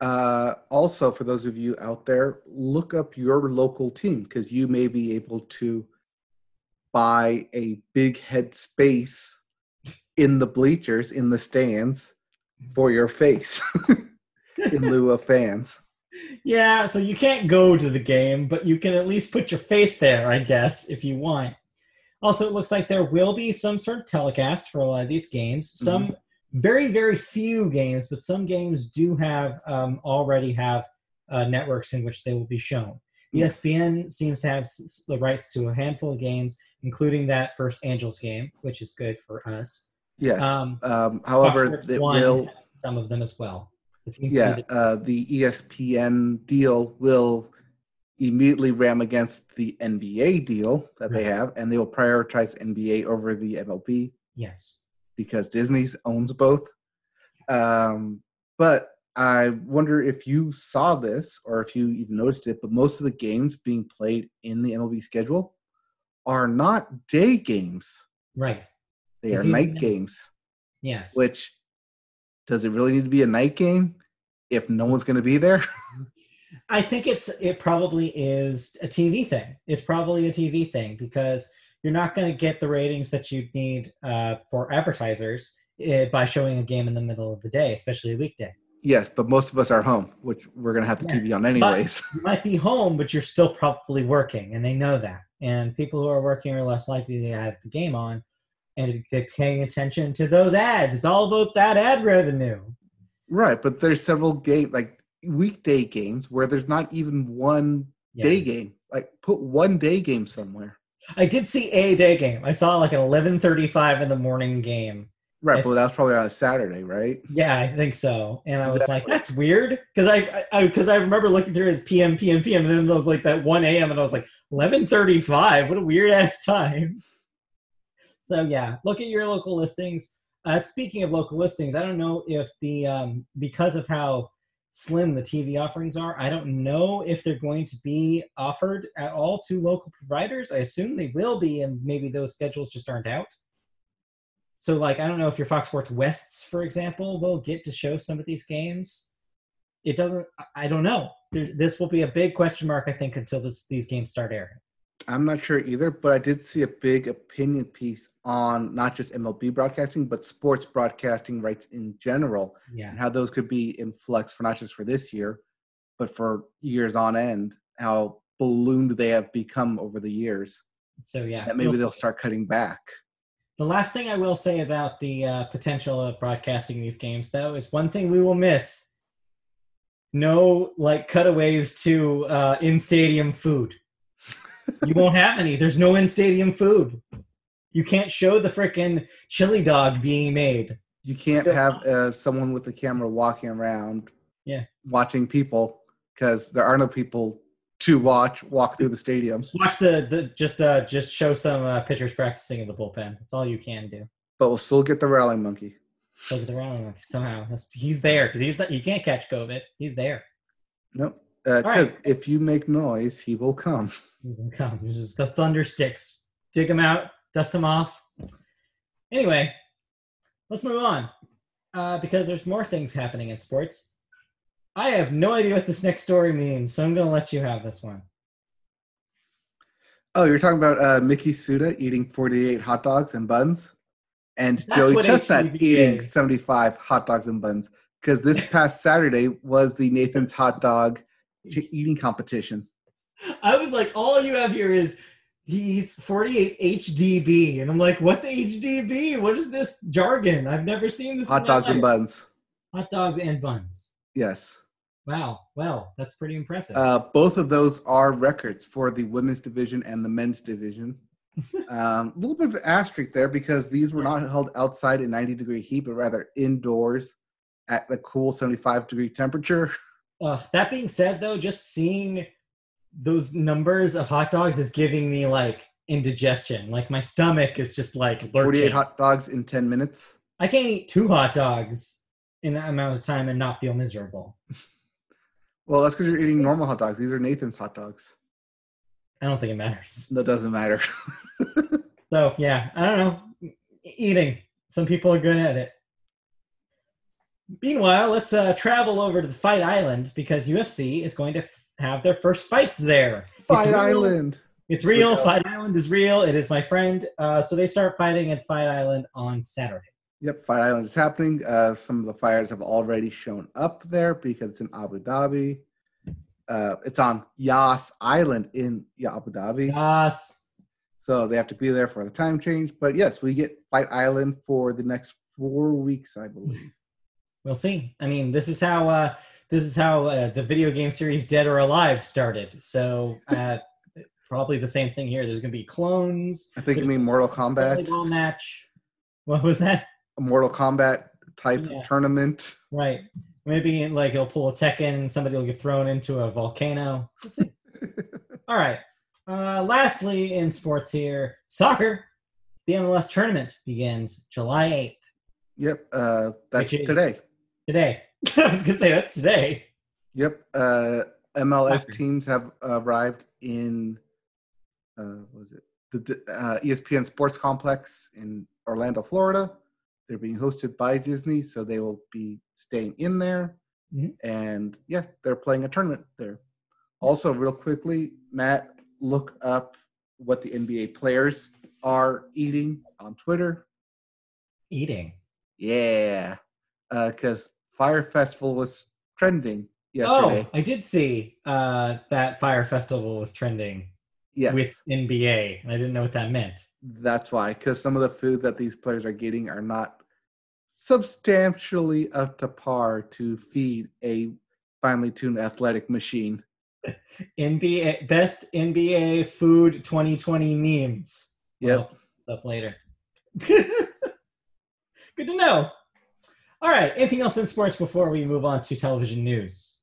Uh, also, for those of you out there, look up your local team because you may be able to buy a big head space in the bleachers, in the stands for your face in lieu of fans. Yeah, so you can't go to the game, but you can at least put your face there, I guess, if you want. Also, it looks like there will be some sort of telecast for a lot of these games. Some very, very few games, but some games do have um, already have uh, networks in which they will be shown. E Mm. ESPN seems to have s- the rights to a handful of games, including that first Angels game, which is good for us. Yes. Um, um, however, it will. some of them as well. It seems to Yeah, be the- uh, the ESPN deal will immediately ram against the NBA deal that they have, and they will prioritize NBA over the MLB. yes. because Disney owns both. Um, but I wonder if you saw this or if you even noticed it, but most of the games being played in the MLB schedule are not day games. Right. They Is are night games, Yes. which does it really need to be a night game if no one's going to be there? I think it's it probably is a TV thing. It's probably a TV thing because you're not going to get the ratings that you need uh, for advertisers uh, by showing a game in the middle of the day, especially a weekday. yes, but most of us are home, which we're going to have the Yes, TV on anyways. You might be home, but you're still probably working, and they know that. And people who are working are less likely to have the game on and they're paying attention to those ads. It's all about that ad revenue. right, but there's several game like weekday games where there's not even one Yeah. day game. Like put one day game somewhere. I did see a day game. I saw like an eleven thirty-five in the morning game. Right, I- but that was probably on a Saturday, right? Yeah, I think so. And I was like, that's weird because I I because I, remember looking through his PM PM PM, and then there was like that one a.m. and I was like eleven thirty-five. What a weird ass time. So yeah, look at your local listings. Uh, speaking of local listings, I don't know if the um, because of how slim the TV offerings are, I don't know if they're going to be offered at all to local providers. I assume they will be, and maybe those schedules just aren't out. So, like, I don't know if your Fox Sports Wests, for example, will get to show some of these games. It doesn't. I- don't know. There, this will be a big question mark, I think, until this, these games start airing. I'm not sure either, but I did see a big opinion piece on not just MLB broadcasting, but sports broadcasting rights in general, Yeah. and how those could be in flux for not just for this year, but for years on end. How ballooned they have become over the years. So yeah, That maybe we'll they'll see. start cutting back. The last thing I will say about the uh, potential of broadcasting these games, though, is one thing we will miss: no like cutaways to uh, in stadium food. You won't have any. There's no in stadium food. You can't show the frickin' chili dog being made. You can't have uh, someone with the camera walking around, Yeah. watching people because there are no people to watch walk through the stadium. Just watch the, the just uh just show some uh, pitchers practicing in the bullpen. That's all you can do. But we'll still get the rallying monkey. Look at the round somehow. That's, he's there because he's not, he can't catch COVID. He's there. Nope. Because right. if you make noise, he will come. He can come. It's Just the thunder sticks. Dig them out, dust them off. Anyway, let's move on uh, because there's more things happening in sports. I have no idea what this next story means, so I'm going to let you have this one. Oh, you're talking about uh, Miki Sudo eating 48 hot dogs and buns, and That's Joey Chestnut HEB eating is. 75 hot dogs and buns. Because this past Saturday was the Nathan's hot dog eating competition. I was like, all you have here is he eats 48 HDB, and I'm like, what's HDB? What is this jargon? I've never seen this. Hot dogs and buns. Hot dogs and buns. Yes. Wow. Well, that's pretty impressive. Uh, both of those are records for the women's division and the men's division. um, a little bit of an asterisk there because these were not held outside in 90 degree heat, but rather indoors at the cool 75 degree temperature. Uh, that being said, though, just seeing those numbers of hot dogs is giving me like indigestion. Like my stomach is just like lurching. 48 hot dogs in 10 minutes. I can't eat two hot dogs in that amount of time and not feel miserable. Well, that's because you're eating normal hot dogs. These are Nathan's hot dogs. I don't think it matters. That doesn't matter. So yeah, I don't know. Eating. Some people are good at it. Meanwhile, let's uh, travel over to the Fight Island because UFC is going to f- have their first fights there. Fight real. Island. It's real. Real. Fight Island is real. It is my friend. Uh, so they start fighting at Fight Island on Saturday. Yep, Fight Island is happening. Uh, some of the fighters have already shown up there because it's in Abu Dhabi. Uh, it's on Yas Island in Abu Dhabi. Yas. So they have to be there for the time change. But yes, we get Fight Island for the next four weeks, I believe. We'll see. I mean, this is how uh, this is how uh, the video game series Dead or Alive started. So uh, probably the same thing here. There's going to be clones. I think you mean Mortal Kombat, match. What was that? a Mortal Kombat type Yeah. tournament. Right. Maybe like he'll pull a Tekken and somebody will get thrown into a volcano. We'll see. All right. Uh, lastly, in sports here, soccer. The MLS tournament begins July 8th. Yep, uh, that's today. Today. I was going to say that's today. Yep, uh, MLS Soccer. teams have arrived in uh, what was it the uh, ESPN Sports Complex in Orlando, Florida. They're being hosted by Disney, so they will be staying in there. Mhm. And yeah, they're playing a tournament there. Also, real quickly, Matt, look up what the NBA players are eating on Twitter. Eating. Yeah, because Fyre Festival was trending yesterday. Oh, I did see uh, that Fyre Festival was trending yes. with NBA, and I didn't know what that meant. That's why, because some of the food that these players are getting are not substantially up to par to feed a finely tuned athletic machine. NBA best NBA food 2020 memes. Yep. Up later. Good to know. All right. Anything else in sports before we move on to television news?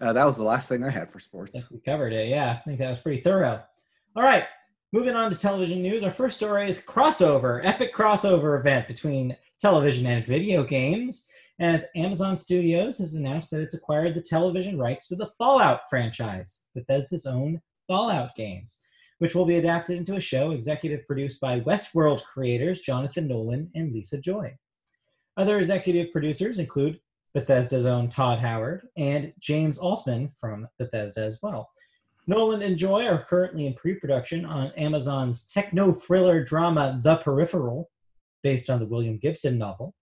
Uh, that was the last thing I had for sports. we covered it. Yeah, I think that was pretty thorough. All right. Moving on to television news. Our first story is crossover, epic crossover event between television and video games as Amazon Studios has announced that it's acquired the television rights to the Fallout franchise, Bethesda's own Fallout games, which will be adapted into a show executive produced by Westworld creators Jonathan Nolan and Lisa Joy. Other executive producers include Bethesda's own Todd Howard and James Altman from Bethesda as well. Nolan and Joy are currently in pre production on Amazon's techno thriller drama The Peripheral, based on the William Gibson novel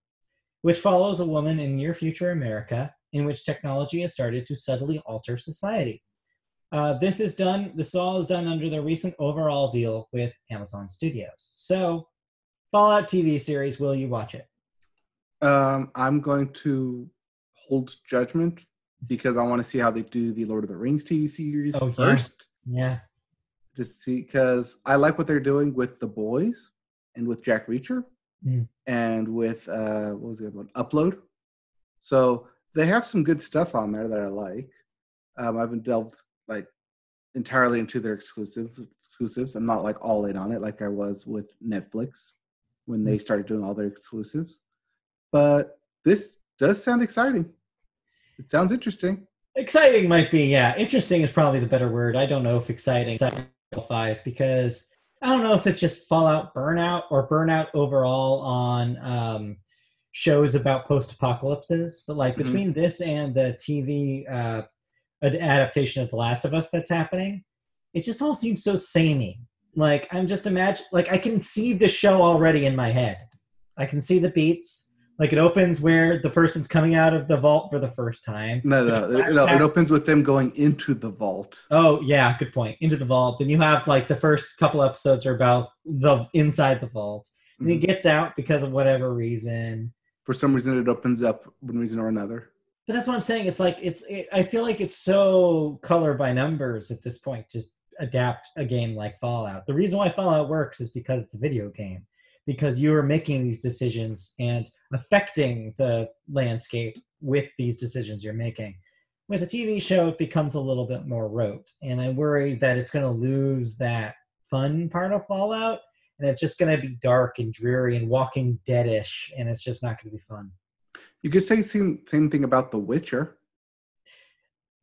which follows a woman in near future America in which technology has started to subtly alter society. Uh, this is done, this all is done under the recent overall deal with Amazon Studios. So, Fallout TV series, will you watch it? Um, I'm going to hold judgment because I want to see how they do the Lord of the Rings TV series oh, first. Yeah. yeah. Just see, because I like what they're doing with the boys and with Jack Reacher mm. and with uh, what was the other one? Upload. So they have some good stuff on there that I like. Um, I've been delved like entirely into their exclusive exclusives. I'm not like all in on it like I was with Netflix when they mm. started doing all their exclusives. But this does sound exciting. It sounds interesting. Exciting might be, yeah. Interesting is probably the better word. I don't know if exciting qualifies because I don't know if it's just Fallout burnout or burnout overall on um, shows about post apocalypses, but like mm-hmm. between this and the TV uh, adaptation of The Last of Us that's happening, it just all seems so samey. Like I'm just imagine, like I can see the show already in my head. I can see the beats. Like it opens where the person's coming out of the vault for the first time. No, no, no. It opens with them going into the vault. Oh yeah, good point. Into the vault. Then you have like the first couple episodes are about the inside the vault. And mm-hmm. he gets out because of whatever reason. For some reason, it opens up one reason or another. But that's what I'm saying. It's like it's. It, I feel like it's so color by numbers at this point to adapt a game like Fallout. The reason why Fallout works is because it's a video game because you are making these decisions and affecting the landscape with these decisions you're making. With a TV show, it becomes a little bit more rote, and I worry that it's going to lose that fun part of Fallout, and it's just going to be dark and dreary and Walking Deadish, and it's just not going to be fun. You could say same same thing about The Witcher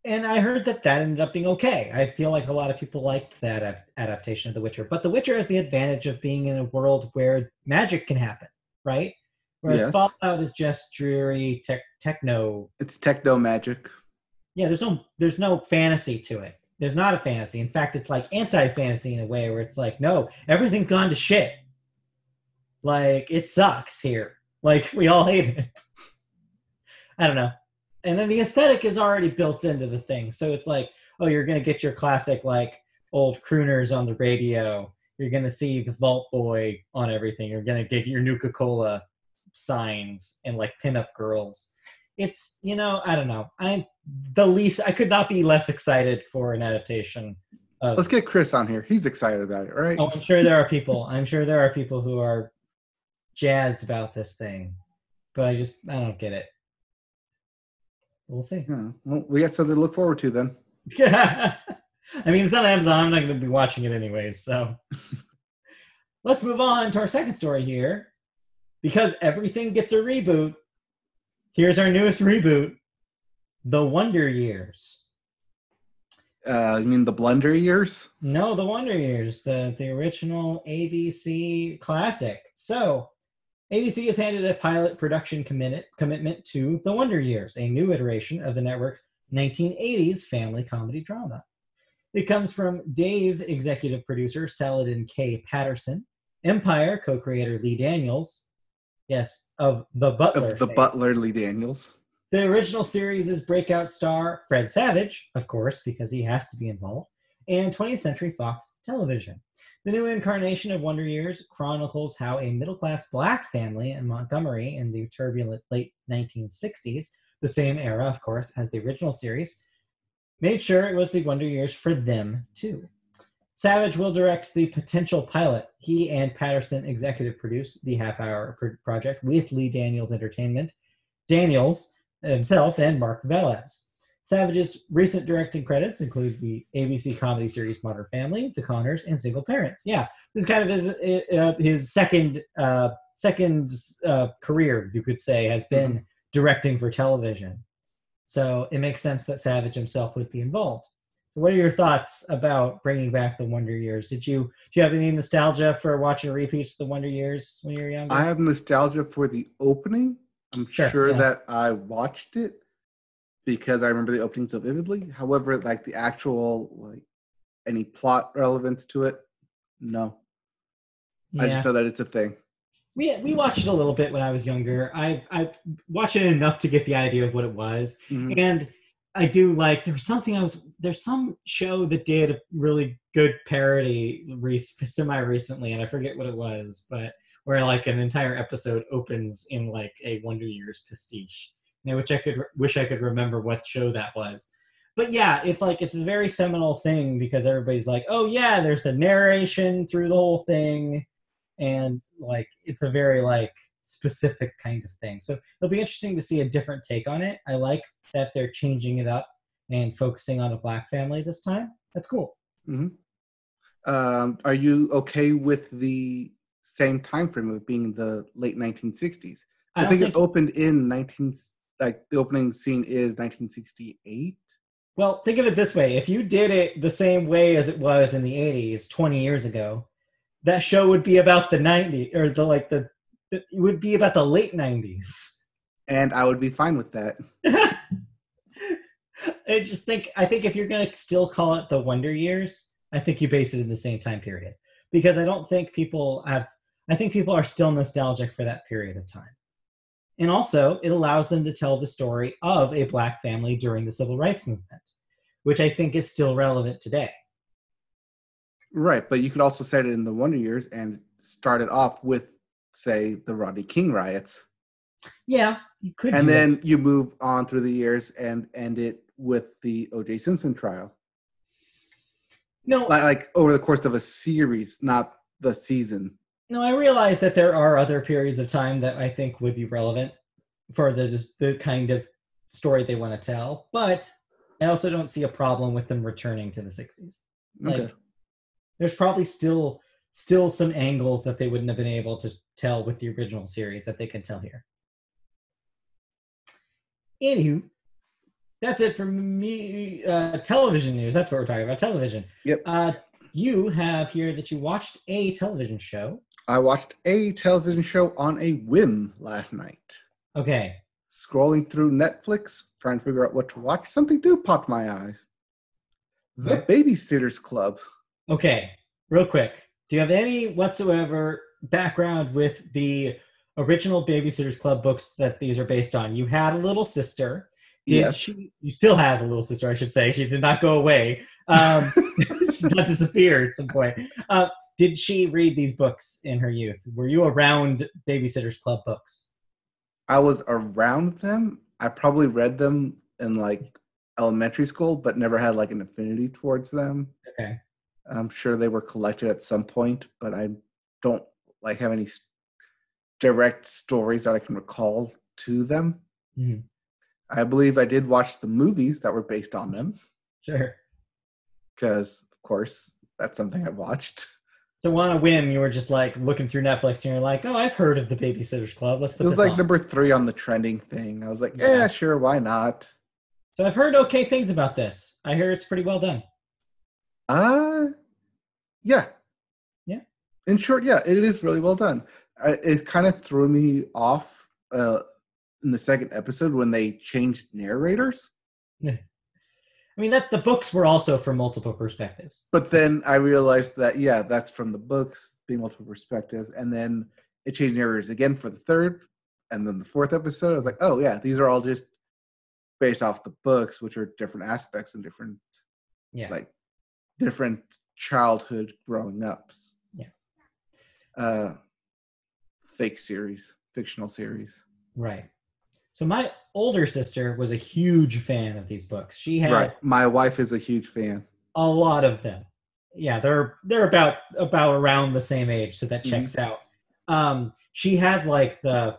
and I heard that that ended up being okay. I feel like a lot of people liked that adaptation of The Witcher, but The Witcher has the advantage of being in a world where magic can happen, right? Whereas yes. Fallout is just dreary tech, techno. It's techno magic. Yeah, there's no there's no fantasy to it. There's not a fantasy. In fact, it's like anti-fantasy in a way where it's like, no, everything's gone to shit. Like it sucks here. Like we all hate it. I don't know and then the aesthetic is already built into the thing. So it's like, oh, you're gonna get your classic like old crooners on the radio. You're gonna see the Vault Boy on everything. You're gonna get your Nuka Cola signs and like pinup girls. It's you know I don't know. I'm the least. I could not be less excited for an adaptation. Of, Let's get Chris on here. He's excited about it, right? Oh, I'm sure there are people. I'm sure there are people who are jazzed about this thing, but I just I don't get it. We'll see. Yeah. Well, we got something to look forward to then. Yeah. I mean, it's on Amazon. I'm not going to be watching it anyways. So let's move on to our second story here. Because everything gets a reboot, here's our newest reboot The Wonder Years. Uh, you mean the Blunder Years? No, the Wonder Years, the, the original ABC classic. So ABC has handed a pilot production commitment, commitment to The Wonder Years, a new iteration of the network's 1980s family comedy drama. It comes from Dave, executive producer Saladin K. Patterson, Empire co creator Lee Daniels, yes, of The Butler. Of The fame. Butler, Lee Daniels. The original series' breakout star Fred Savage, of course, because he has to be involved, and 20th Century Fox Television. The new incarnation of Wonder Years chronicles how a middle class black family in Montgomery in the turbulent late 1960s, the same era, of course, as the original series, made sure it was the Wonder Years for them too. Savage will direct the potential pilot. He and Patterson executive produce the half hour project with Lee Daniels Entertainment, Daniels himself, and Mark Velez. Savage's recent directing credits include the ABC comedy series Modern Family, The Conners, and Single Parents. Yeah, this is kind of his uh, his second uh, second uh, career, you could say, has been mm-hmm. directing for television. So it makes sense that Savage himself would be involved. So, what are your thoughts about bringing back the Wonder Years? Did you do you have any nostalgia for watching repeats of the Wonder Years when you were younger? I have nostalgia for the opening. I'm sure, sure yeah. that I watched it because I remember the opening so vividly. However, like the actual like any plot relevance to it, no. Yeah. I just know that it's a thing. We we watched it a little bit when I was younger. I I watched it enough to get the idea of what it was, mm-hmm. and I do like there was something I was there's some show that did a really good parody semi recently, and I forget what it was, but where like an entire episode opens in like a Wonder Years pastiche, which I could wish I could remember what show that was. But yeah, it's like it's a very seminal thing because everybody's like, oh yeah, there's the narration through the whole thing, and like it's a very like specific kind of thing. So it'll be interesting to see a different take on it. I like that they're changing it up and focusing on a black family this time. That's cool. Mm-hmm. Um, are you okay with the same time frame of being the late 1960s? I, I think, think, it opened in 19 like the opening scene is 1968. Well, think of it this way: if you did it the same way as it was in the 80s, 20 years ago, that show would be about the 90s or the like the it would be about the late 90s and i would be fine with that. I just think i think if you're going to still call it the wonder years i think you base it in the same time period. Because i don't think people have i think people are still nostalgic for that period of time and also it allows them to tell the story of a black family during the civil rights movement which i think is still relevant today right but you could also set it in the wonder years and start it off with say the rodney king riots yeah, you could. And then that. you move on through the years and end it with the O.J. Simpson trial. No, like, like over the course of a series, not the season. No, I realize that there are other periods of time that I think would be relevant for the just the kind of story they want to tell, but I also don't see a problem with them returning to the 60s. Like okay. there's probably still still some angles that they wouldn't have been able to tell with the original series that they can tell here. Anywho, that's it for me. Uh, television news. That's what we're talking about. Television. Yep. Uh, you have here that you watched a television show. I watched a television show on a whim last night. Okay. Scrolling through Netflix, trying to figure out what to watch, something new popped my eyes. The Babysitters Club. Okay, real quick. Do you have any whatsoever background with the original Babysitters Club books that these are based on. You had a little sister. Did yes. she? You still have a little sister, I should say. She did not go away. Um, she did not disappear at some point. Uh, did she read these books in her youth? Were you around Babysitters Club books? I was around them. I probably read them in like elementary school, but never had like an affinity towards them. Okay. I'm sure they were collected at some point, but I don't like have any direct stories that I can recall to them. Mm-hmm. I believe I did watch the movies that were based on them. Sure. Because, of course, that's something I watched. So on a whim, you were just like looking through Netflix and you're like, "Oh, I've heard of the Babysitters Club. Let's put." The song." It was like on. number three on the trending thing. I was like, "Yeah, yeah sure, why not?" So I've heard okay things about this. I hear it's pretty well done. Uh, yeah. Yeah. In short, yeah, it is really well done. I, it kind of threw me off uh, in the second episode when they changed narrators. I mean that the books were also from multiple perspectives. But then I realized that yeah, that's from the books, being multiple perspectives, and then it changed narrators again for the third, and then the fourth episode. I was like, oh yeah, these are all just based off the books, which are different aspects and different, yeah, like different childhood growing ups. Yeah. Uh, fake series, fictional series. Right. So my older sister was a huge fan of these books. She had Right. My wife is a huge fan. a lot of them. Yeah, they're they're about about around the same age, so that Mhm. checks out. Um, she had like the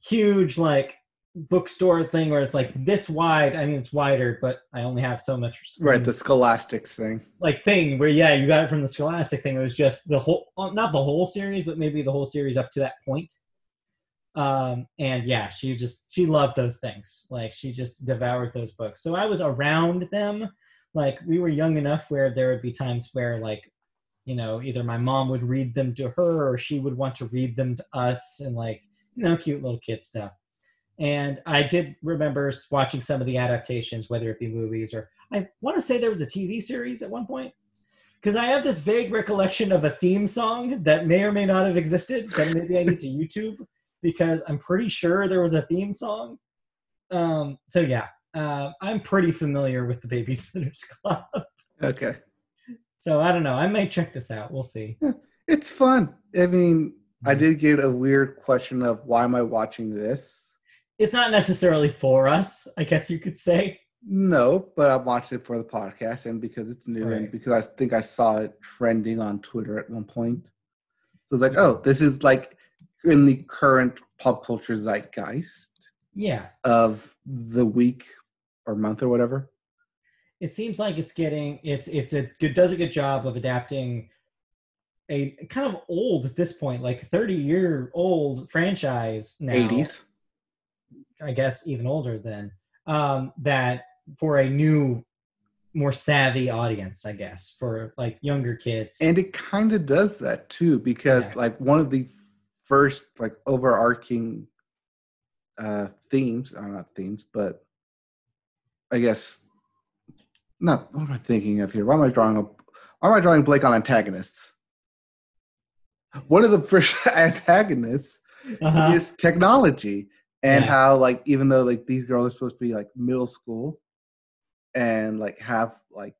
huge like bookstore thing where it's like this wide. I mean, it's wider, but I only have so much. Right. The Scholastics thing. like thing where yeah, you got it from the Scholastic thing. It was just the whole, not the whole series, but maybe the whole series up to that point. Um, and yeah, she just she loved those things. Like she just devoured those books. So I was around them. Like we were young enough where there would be times where like, you know, either my mom would read them to her or she would want to read them to us, and like you know, cute little kid stuff. And I did remember watching some of the adaptations, whether it be movies or I want to say there was a TV series at one point. Because I have this vague recollection of a theme song that may or may not have existed that maybe I need to YouTube because I'm pretty sure there was a theme song. Um, so yeah, uh, I'm pretty familiar with the Babysitters Club. Okay. So I don't know. I might check this out. We'll see. It's fun. I mean, I Mm-hmm. did get a weird question of why am I watching this? It's not necessarily for us, I guess you could say. No, but I'm watching it for the podcast and because it's new and because I think I saw it trending on Twitter at one point. So it's like, oh, this is like in the current pop culture zeitgeist Yeah. of the week or month or whatever. it seems like it's getting it's it's a good does a good job of adapting a kind of old at this point like 30 year old franchise now 80s. i guess even older than um that for a new more savvy audience i guess for like younger kids And it kind of does that too because Yeah. like one of the first like overarching uh themes, are not themes, but I guess not what am I thinking of here? Why am I drawing up why am I drawing blake on antagonists? One of the first antagonists uh-huh. is technology and Yeah. how like even though like these girls are supposed to be like middle school and like have like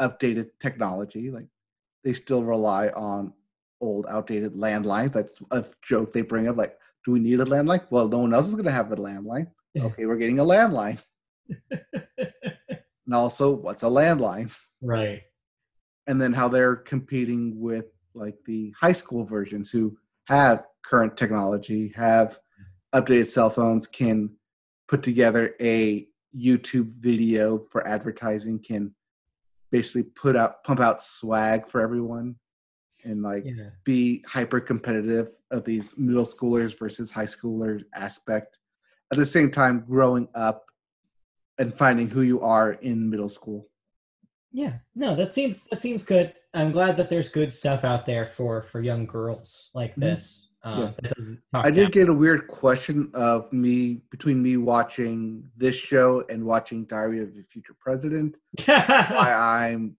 updated technology like they still rely on old outdated landlines that's a joke they bring up like do we need a landline? Well no one else is going to have a landline. Okay we're getting a landline. And also what's a landline? Right. And then how they're competing with like the high school versions who have current technology, have updated cell phones, can put together a YouTube video for advertising, can basically put out pump out swag for everyone and like yeah be hyper competitive of these middle schoolers versus high schoolers aspect. At the same time growing up and finding who you are in middle school. yeah no that seems that seems good i'm glad that there's good stuff out there for for young girls like Mhm. this uh, Yes. that doesn't talk I down. did get a weird question of me between me watching this show and watching Diary of a Future President. Why I'm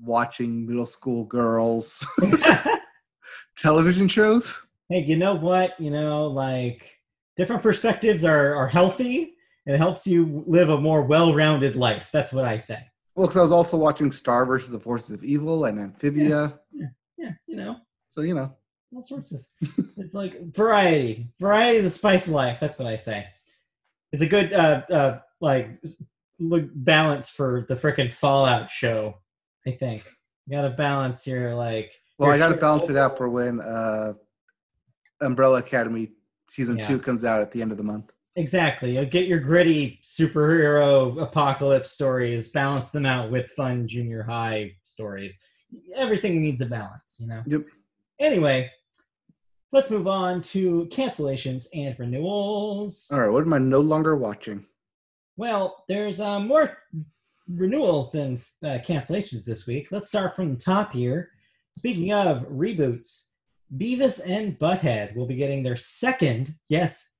watching middle school girls television shows. hey, you know what? You know, like different perspectives are are healthy. It helps you live a more well-rounded life. That's what I say. Well, because I was also watching Star versus the Forces of Evil and Amphibia. Yeah, yeah, you know, So you know, all sorts of. it's like variety. Variety is the spice of life. That's what I say. It's a good uh uh like look balance for the freaking Fallout show. I think you got to balance your like. well, your I got to balance it out for when uh, Umbrella Academy season Yeah. two comes out at the end of the month. Exactly. You'll get your gritty superhero apocalypse stories, balance them out with fun junior high stories. Everything needs a balance, you know? Yep. Anyway, let's move on to cancellations and renewals. All right, what am I no longer watching? Well, there's uh, more renewals than uh, cancellations this week. Let's start from the top here. Speaking of reboots, Beavis and Butthead will be getting their second, yes,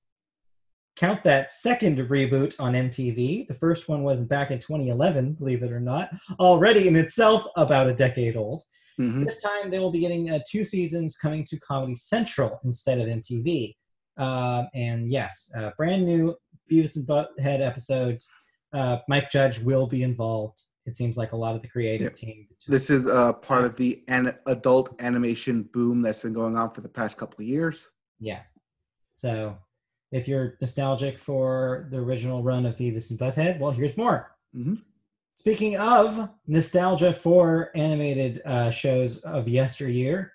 count that second reboot on MTV. The first one was back in 2011, believe it or not, already in itself about a decade old. Mhm. This time they will be getting uh, two seasons coming to Comedy Central instead of MTV. Um, and yes, uh, brand new Beavis and Butthead episodes. Uh, Mike Judge will be involved. It seems like a lot of the creative Yep. team. This is uh, part of the an- adult animation boom that's been going on for the past couple of years. Yeah. So If you're nostalgic for the original run of Beavis and Butthead, well, here's more. Mhm. Speaking of nostalgia for animated uh, shows of yesteryear,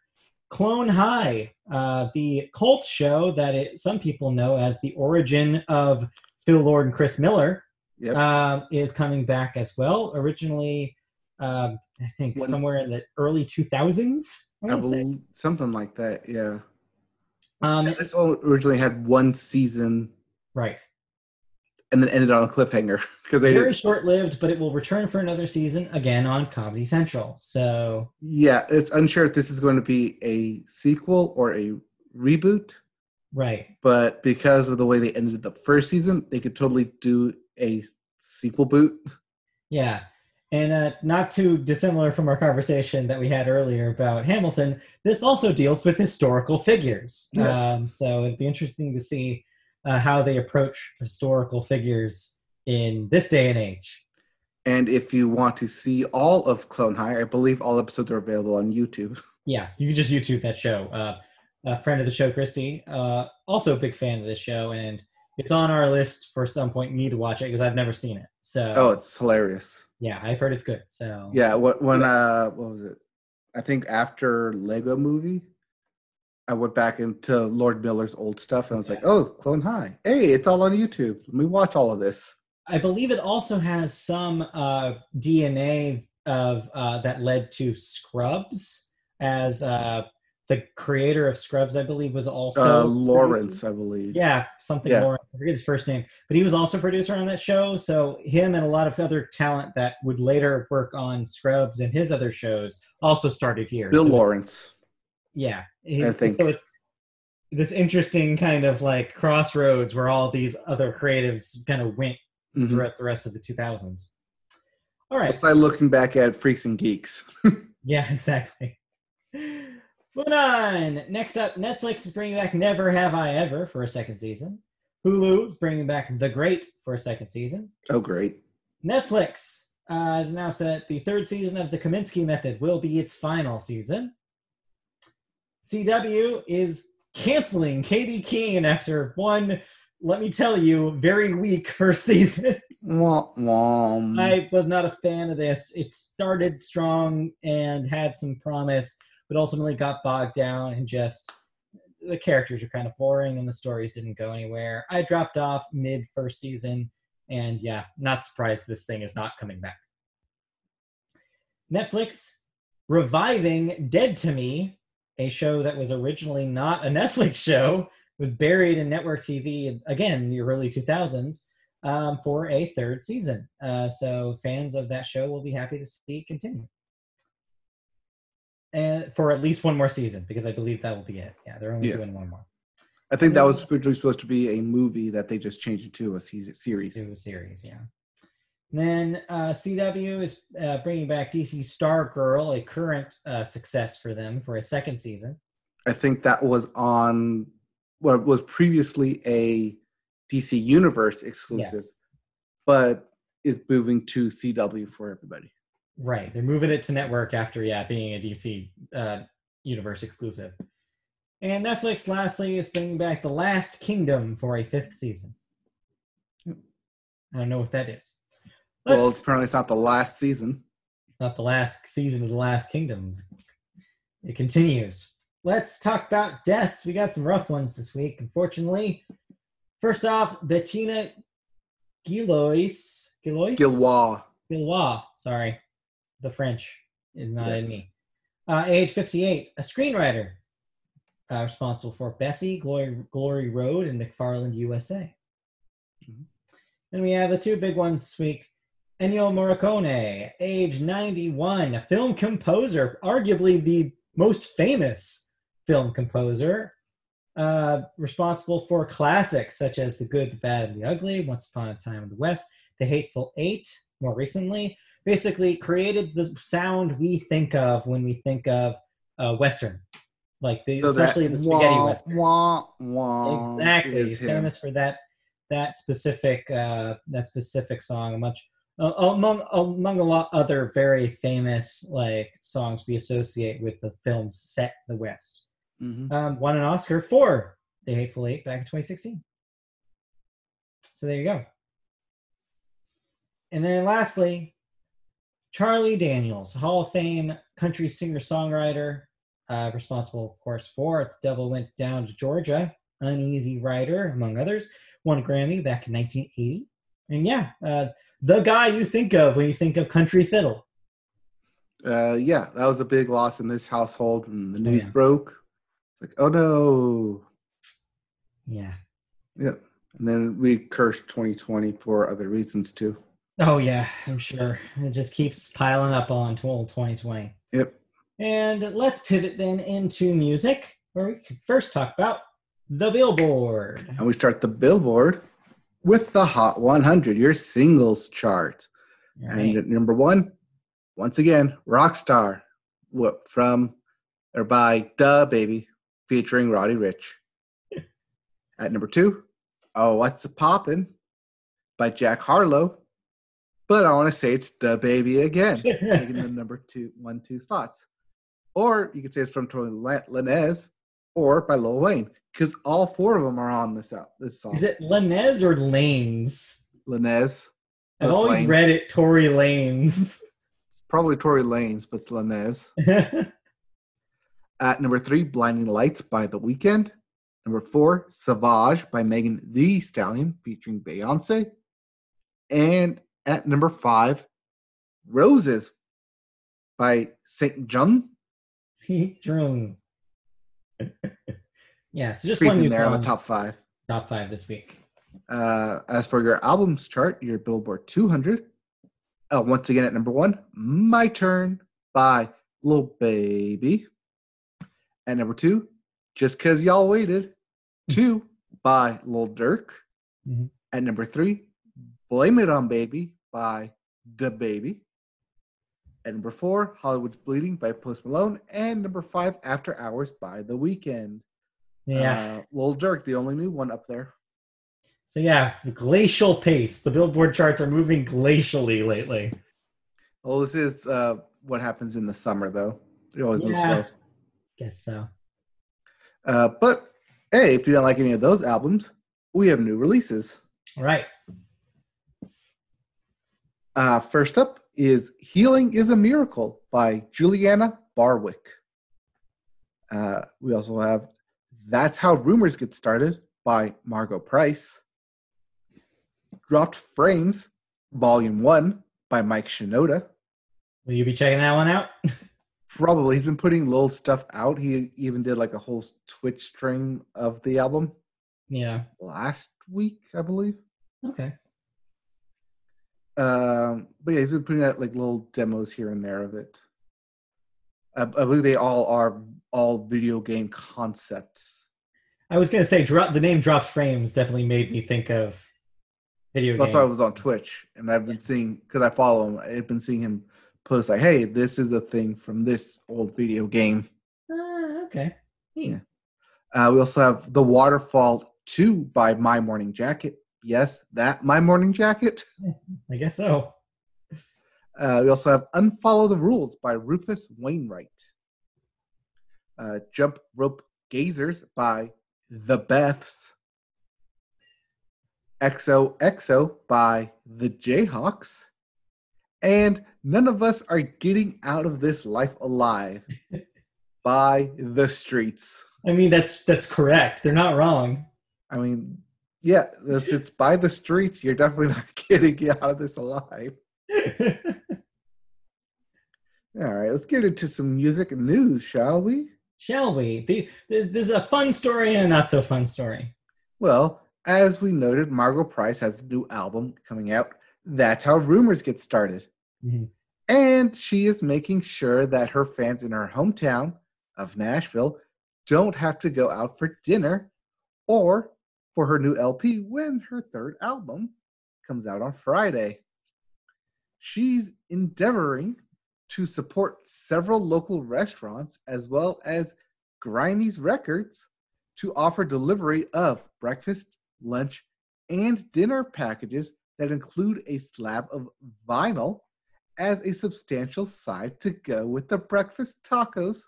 Clone High, uh, the cult show that it, some people know as the origin of Phil Lord and Chris Miller, Yep. um, is coming back as well. Originally, um, I think When- somewhere in the early 2000s. I I believe something like that. Yeah. Um, This all originally had one season right. and then ended on a cliffhanger because they Very short lived, but it will return for another season again on Comedy Central. So, yeah it's unsure if this is going to be a sequel or a reboot right. but because of the way they ended the first season they could totally do a sequel boot Yeah. And uh, not too dissimilar from our conversation that we had earlier about Hamilton, this also deals with historical figures. Yes. Um, so it'd be interesting to see uh, how they approach historical figures in this day and age. and if you want to see all of clone high i believe all episodes are available on youtube Yeah, you can just YouTube that show. Uh, a friend of the show, Christy, uh, also a big fan of this show, and it's on our list for some point. Me to watch it because I've never seen it. So oh it's hilarious. Yeah, I've heard it's good. So. Yeah what when uh what was it? I think after lego movie i went back into lord miller's old stuff and i was like oh clone high. Hey it's all on youtube. Let me watch all of this. I believe it also has some uh, DNA of uh, that led to Scrubs, as uh, the creator of Scrubs, I believe, was also uh producer. lawrence i believe Yeah, something Yeah. Lawrence. I forget his first name, but he was also producer on that show. So him and a lot of other talent that would later work on Scrubs and his other shows also started here. bill So, lawrence Yeah, he's- think. so it's this interesting kind of like crossroads where all these other creatives kind of went Mhm. throughout the rest of the 2000s. All right. It's like looking back at freaks and geeks Yeah, exactly. Moving on. Next up, Netflix is bringing back Never Have I Ever for a second season. Hulu is bringing back The Great for a second season. oh great Netflix uh, has announced that the third season of The Kominsky Method will be its final season. CW is canceling Katy Keene after one, let me tell you, very weak first season. Wah, wah. I was not a fan of this. It started strong and had some promise, but ultimately got bogged down and just the characters are kind of boring and the stories didn't go anywhere. I dropped off mid first season, and yeah, not surprised this thing is not coming back. Netflix reviving Dead to Me, a show that was originally not a Netflix show, was buried in network TV again in the early 2000s um, for a third season. Uh, so fans of that show will be happy to see it continue. And for at least one more season, because I believe that will be it. Yeah, they're only Yeah. doing one more. I think that was originally supposed to be a movie that they just changed into a se- series. Do a series, yeah. Then uh, CW is uh, bringing back DC Stargirl, a current uh, success for them, for a second season. I think that was on what was previously a DC Universe exclusive, Yes. but is moving to CW for everybody. Right. They're moving it to network after, yeah, being a DC uh, universe exclusive. And Netflix, lastly, is bringing back The Last Kingdom for a fifth season. I don't know what that is. well, Let's, apparently it's not the last season. not the last season of The Last Kingdom. It continues. Let's talk about deaths. We got some rough ones this week, unfortunately. First off, Bettina Gilois. Gilois? Gilwa. Gillois, sorry. The French is not Yes. in me. Uh, age 58, a screenwriter uh, responsible for Bessie, Glory, Glory Road, and McFarland USA. Mhm. Then we have the two big ones this week. Ennio Morricone, age 91, a film composer, arguably the most famous film composer, uh, responsible for classics such as The Good, the Bad, and the Ugly, Once Upon a Time in the West, The Hateful Eight, more recently, basically created the sound we think of when we think of uh, Western, like the, So especially the spaghetti wah, Western. Wah, wah Exactly, he's famous for that that specific uh, that specific song. Much uh, among among a lot other very famous like songs we associate with the films set the West. Mhm. Um, won an Oscar for The Hateful Eight back in 2016. So there you go. And then lastly, Charlie Daniels, Hall of Fame country singer songwriter, uh, responsible, of course, for The Devil Went Down to Georgia, Uneasy Rider, among others, won a Grammy back in 1980. And yeah, uh, the guy you think of when you think of country fiddle. Uh, yeah, that was a big loss in this household when the Oh, news yeah. broke. It's like, oh no. Yeah. Yeah. And then we cursed 2020 for other reasons too. Oh yeah, I'm sure. It just keeps piling up on to 2020. Yep. And let's pivot then into music, where we first talk about the Billboard. And we start the Billboard with the Hot 100, your singles chart. All And at number one, once again, Rockstar from or by DaBaby featuring Roddy Ricch. at number two, Oh, What's a Poppin' by Jack Harlow. But I want to say it's DaBaby again, taking the number two, one, two slots. Or you could say it's from Tory Lanez or by Lil Wayne, because all four of them are on this out this song. Is it Lanez or Lanes? Lanez? I've always Lanes. read it Tory Lanes. It's probably Tory Lanez, but it's Lanez. At number three, Blinding Lights by The Weeknd. Number four, Savage by Megan Thee Stallion featuring Beyonce. And at number five, Roses by St. John. Drone. yeah, so just one new there on the top five. top five this week. Uh, as for your albums chart, your Billboard 200. Uh, once again at number one, My Turn by Lil Baby. At number two, Just Cause Y'all Waited. Two by Lil Durk. Mhm. At number three, Blame It On Baby by DaBaby. At number four, Hollywood's Bleeding by Post Malone. And number five, After Hours by The Weeknd. Yeah. Uh, Lil Durk, the only new one up there. so yeah, glacial pace. The Billboard charts are moving glacially lately. Well, this is uh, what happens in the summer, though. It always moves Yeah. slow. Guess so. Uh, but hey, if you don't like any of those albums, we have new releases. All right. Uh, first up is Healing is a Miracle by Juliana Barwick. Uh, we also have That's How Rumors Get Started by Margo Price. Dropped Frames, Volume 1 by Mike Shinoda. Will you be checking that one out? Probably. He's been putting little stuff out. He even did like a whole Twitch stream of the album yeah. last week, I believe. Okay. Um, but yeah, he's been putting out like little demos here and there of it. I, I believe they all are all video game concepts. I was gonna say, drop the name "Dropped Frames" definitely made me think of video That's why I was on Twitch, and I've been seeing because I follow him. I've been seeing him post like, "Hey, this is a thing from this old video game." Ah, okay. Yeah. Uh, we also have The Waterfall 2 by My Morning Jacket. Yes, that My Morning Jacket. I guess so. Uh, we also have Unfollow the Rules by Rufus Wainwright. Uh, Jump Rope Gazers by The Beths. XOXO by The Jayhawks. And None of Us Are Getting Out of This Life Alive by The Streets. I mean, that's that's correct. They're not wrong. I mean, yeah, if it's by the streets, you're definitely not getting out of this alive. All right, let's get into some music and news, shall we? Shall we? The, the, there's a fun story and a not so fun story. Well, as we noted, Margo Price has a new album coming out. That's how rumors get started. Mhm. And she is making sure that her fans in her hometown of Nashville don't have to go out for dinner or for her new LP when her third album comes out on Friday. She's endeavoring to support several local restaurants as well as Grimey's Records to offer delivery of breakfast, lunch, and dinner packages that include a slab of vinyl as a substantial side to go with the breakfast tacos,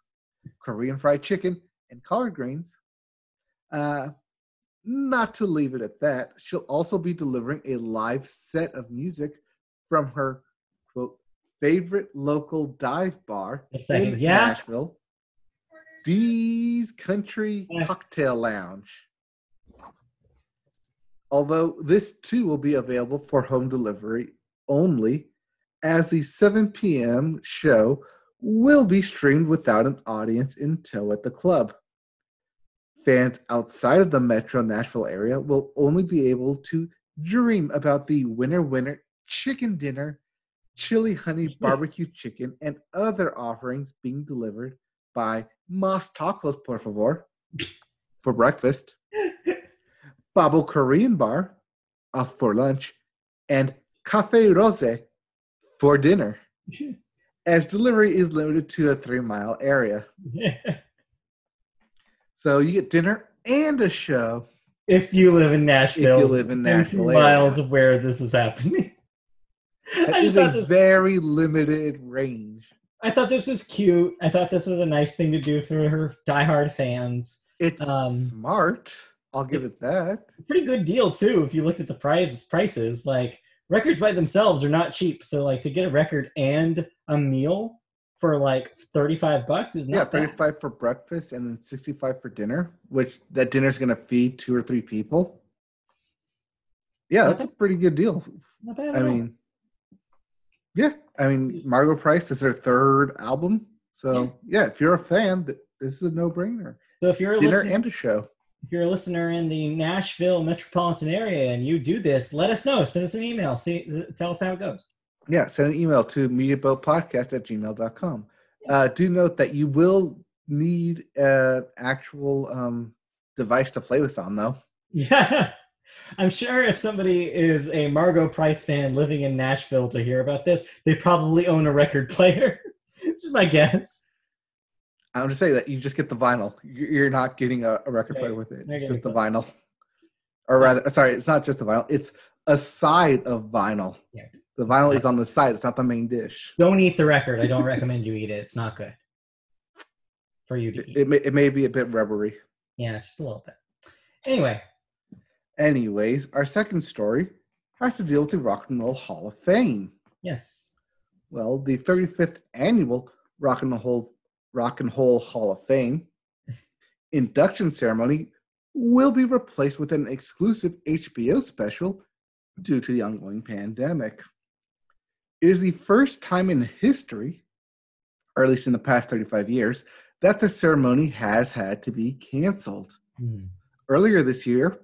Korean fried chicken, and collard greens. Uh, not to leave it at that, she'll also be delivering a live set of music from her quote favorite local dive bar in yeah? Nashville, Dee's Country Yeah. Cocktail Lounge. Although this too will be available for home delivery only, as the 7 p.m. show will be streamed without an audience in tow at the club. Fans outside of the metro Nashville area will only be able to dream about the winner winner chicken dinner, chili honey barbecue chicken, and other offerings being delivered by Mas Tacos, por favor, for breakfast, Babo Korean Bar uh, for lunch, and Cafe Roze for dinner, as delivery is limited to a three mile area. So you get dinner and a show if you live in Nashville, if you live in Nashville area. miles of where this is happening. That I just a this, very limited range. I thought this was cute. I thought this was a nice thing to do for her diehard fans. It's Um, smart. I'll give it that. Pretty good deal too if you looked at the prices. Prices like records by themselves are not cheap. So like to get a record and a meal for like thirty five bucks is Yeah, not bad. 35 for breakfast and then 65 for dinner, which that dinner's going to feed two or three people. Yeah, that's a pretty good deal. Not bad. I mean, yeah, I mean, Margo Price is their third album. So, yeah, if you're a fan, this is a no brainer. so if you're a Dinner listener, and a show. if you're a listener in the Nashville metropolitan area and you do this, let us know. Send us an email. See, tell us how it goes. Yeah, send an email to mediaboatpodcast at gmail.com. Uh, do note that you will need an actual um, device to play this on, though. Yeah. I'm sure if somebody is a Margo Price fan living in Nashville to hear about this, they probably own a record player. this is my guess. I'm just saying that you just get the vinyl. You- You're not getting a, record player with it. It's just the the- vinyl. Or rather, sorry, it's not just the vinyl. It's a side of vinyl. Yeah. The vinyl is on the side. It's not the main dish. Don't eat the record. I don't recommend you eat it. It's not good for you to It, it, may, it may be a bit rubbery. yeah, just a little bit. Anyway, Anyways, our second story has to deal with the Rock and Roll Hall of Fame. yes. Well, the 35th annual Rock and Roll Rock and Roll Hall of Fame induction ceremony will be replaced with an exclusive HBO special due to the ongoing pandemic. It is the first time in history, or at least in the past 35 years, that the ceremony has had to be canceled. Hmm. Earlier this year,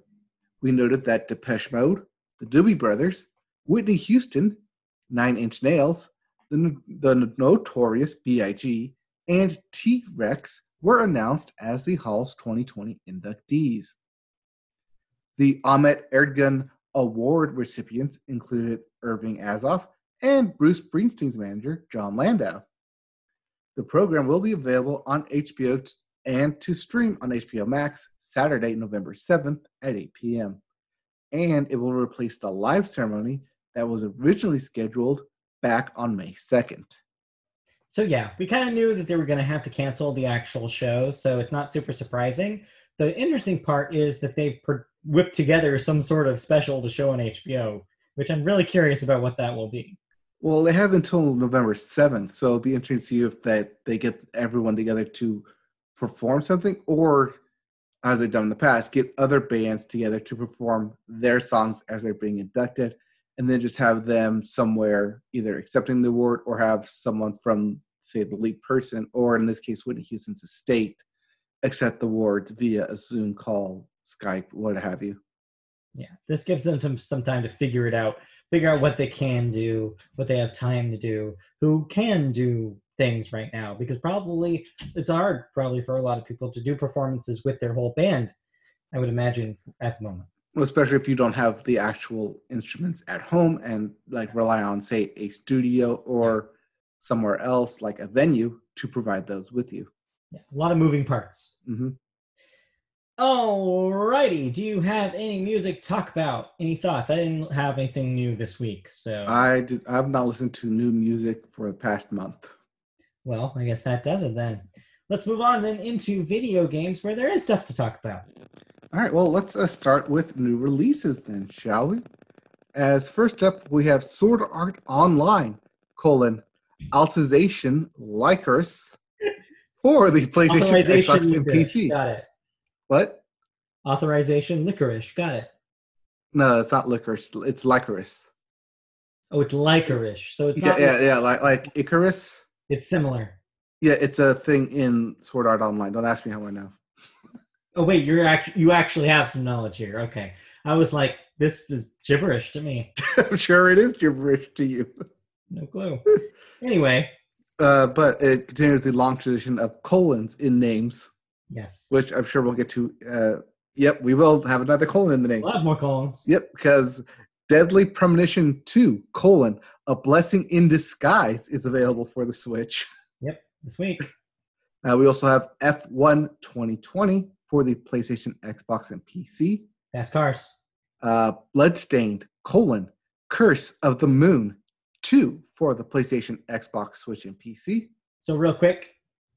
we noted that Depeche Mode, the Doobie Brothers, Whitney Houston, Nine Inch Nails, the, the notorious B.I.G., and T Rex were announced as the Hall's 2020 inductees. The Ahmet Ertegun Award recipients included Irving Azoff and Bruce Springsteen's manager, Jon Landau. The program will be available on HBO and to stream on HBO Max Saturday, November 7th at 8 p.m. And it will replace the live ceremony that was originally scheduled back on May 2nd. So yeah, we kind of knew that they were going to have to cancel the actual show, so it's not super surprising. The interesting part is that they've pr- whipped together some sort of special to show on HBO, which I'm really curious about what that will be. Well, they have until November 7th, so it'll be interesting to see if that they get everyone together to perform something or as they've done in the past, get other bands together to perform their songs as they're being inducted, and then just have them somewhere either accepting the award or have someone from, say, the lead person, or in this case, Whitney Houston's estate, accept the award via a Zoom call, Skype, what have you. Yeah, this gives them some, some time to figure it out, figure out what they can do, what they have time to do, who can do things right now, because probably it's hard, probably for a lot of people to do performances with their whole band. I would imagine at the moment. Well, especially if you don't have the actual instruments at home and like rely on, say, a studio or somewhere else like a venue to provide those with you. Yeah, a lot of moving parts. hmm Alrighty, do you have any music talk about? Any thoughts? I didn't have anything new this week, so I did. I've not listened to new music for the past month. well, I guess that does it then. Let's move on then into video games where there is stuff to talk about. All right, well, let's uh, start with new releases then, shall we? As first up, we have Sword Art Online, colon, Alicization Lycoris for the PlayStation, Xbox, and. PC. Got it. What? Authorization licorice. Got it. No, it's not licorice. It's Lycoris. Oh, it's licorice. So it's Yeah, not. yeah, yeah, like like Icarus. It's similar. Yeah, it's a thing in Sword Art Online. Don't ask me how I know. Oh wait, you're act- you actually have some knowledge here. Okay, I was like, this is gibberish to me. I'm sure it is gibberish to you. No clue. anyway, Uh, but it continues the long tradition of colons in names, yes, which I'm sure we'll get to. Uh, yep, we will have another colon in the name. we'll have more colons. Yep, because Deadly Premonition 2, colon, A Blessing in Disguise is available for the Switch. Yep, this week. Uh, we also have F1 2020 for the PlayStation, Xbox, and PC. Fast cars. Uh, Bloodstained, colon, Curse of the Moon 2 for the PlayStation, Xbox, Switch, and PC. So real quick,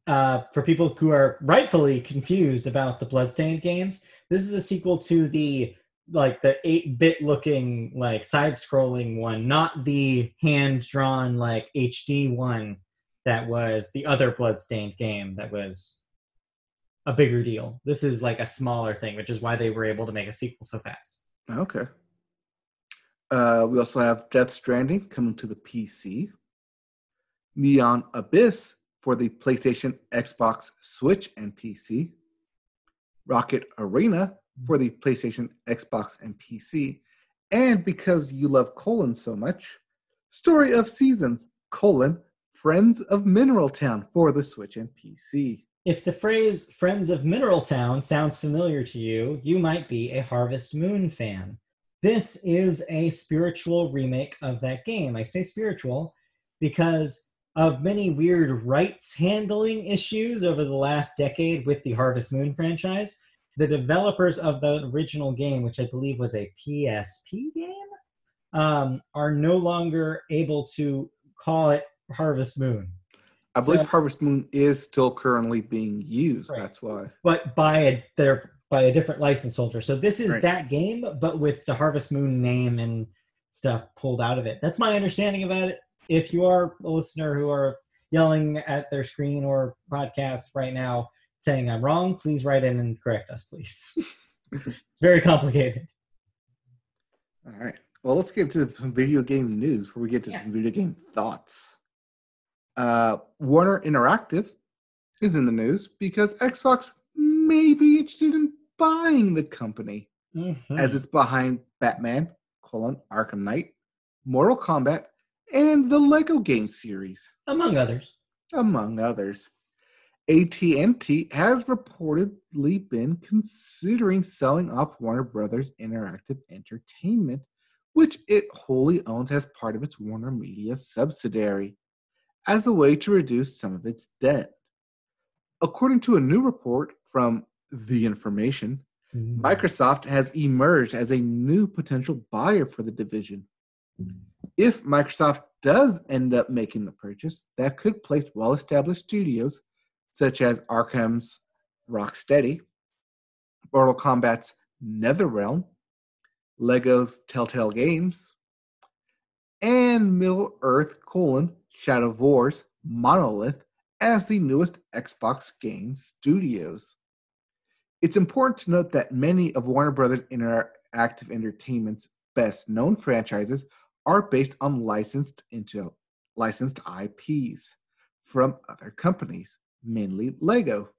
uh, for people who are rightfully confused about the Bloodstained games, this is a sequel to the like the 8-bit looking like side-scrolling one, not the hand-drawn like HD one that was the other Bloodstained game that was a bigger deal. This is like a smaller thing, which is why they were able to make a sequel so fast. Okay. Uh, we also have Death Stranding coming to the PC. Neon Abyss for the PlayStation, Xbox, Switch, and PC. Rocket Arena for the PlayStation, Xbox, and PC. And because you love colon so much, Story of Seasons, colon, Friends of Mineral Town for the Switch and PC. If the phrase Friends of Mineral Town sounds familiar to you, you might be a Harvest Moon fan. This is a spiritual remake of that game. I say spiritual because of many weird rights handling issues over the last decade with the Harvest Moon franchise. The developers of the original game, which I believe was a PSP game, um, are no longer able to call it Harvest Moon. I believe So- Harvest Moon is still currently being used. Right. That's why. but by a their by a different license holder. So this is Right. that game, but with the Harvest Moon name and stuff pulled out of it. That's my understanding about it. If you are a listener who are yelling at their screen or podcast right now saying I'm wrong, please write in and correct us, please. it's very complicated. All right. Well, let's get to some video game news before we get to Yeah. some video game thoughts. Uh, Warner Interactive is in the news because Xbox may be interested in buying the company Mhm. as it's behind Batman, colon, Arkham Knight, Mortal Kombat, and the Lego game series, Among others. among others. AT&T has reportedly been considering selling off Warner Brothers Interactive Entertainment, which it wholly owns as part of its Warner Media subsidiary, as a way to reduce some of its debt. According to a new report from The Information, Mm-hmm. Microsoft has emerged as a new potential buyer for the division. If Microsoft does end up making the purchase, that could place well established studios such as Arkham's Rocksteady, Mortal Kombat's NetherRealm, Lego's Telltale Games, and Middle Earth colon Shadow War's Monolith as the newest Xbox game studios. It's important to note that many of Warner Brothers Interactive Entertainment's best known franchises are based on licensed into licensed IPs from other companies, mainly Lego.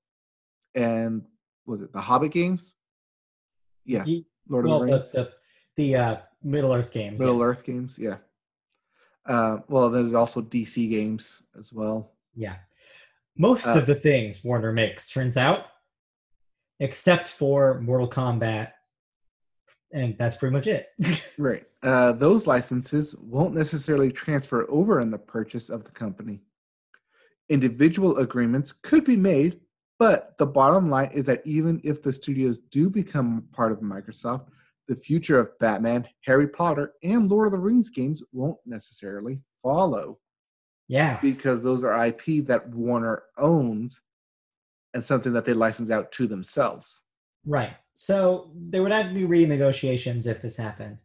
And was it the Hobbit games? Yeah, Ye- Lord well, of the the, Rings, the, the uh, Middle Earth games. Middle yeah. Earth games, yeah. Uh, well, there's also DC games as well. Yeah. Most Uh, of the things Warner makes, turns out, except for Mortal Kombat. And that's pretty much it. Right. Uh, those licenses won't necessarily transfer over in the purchase of the company. Individual agreements could be made, but the bottom line is that even if the studios do become part of Microsoft, the future of Batman, Harry Potter, and Lord of the Rings games won't necessarily follow yeah. because those are IP that Warner owns and something that they license out to themselves. Right. So there would have to be renegotiations if this happened.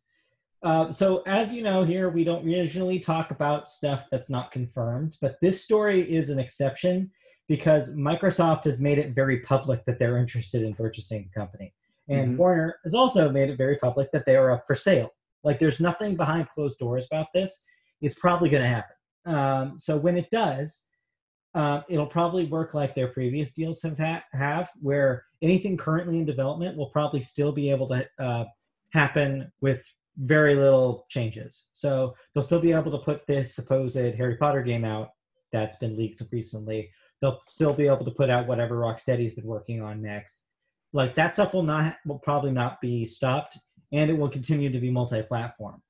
Uh, so as you know here, we don't usually talk about stuff that's not confirmed, but this story is an exception because Microsoft has made it very public that they're interested in purchasing the company. And Mhm. Warner has also made it very public that they are up for sale. Like there's nothing behind closed doors about this. It's probably going to happen. Um, so when it does, um, it'll probably work like their previous deals have ha- have, where anything currently in development will probably still be able to uh, happen with very little changes. So they'll still be able to put this supposed Harry Potter game out that's been leaked recently. They'll still be able to put out whatever Rocksteady's been working on next. Like that stuff will not will probably not be stopped, and it will continue to be multi-platform.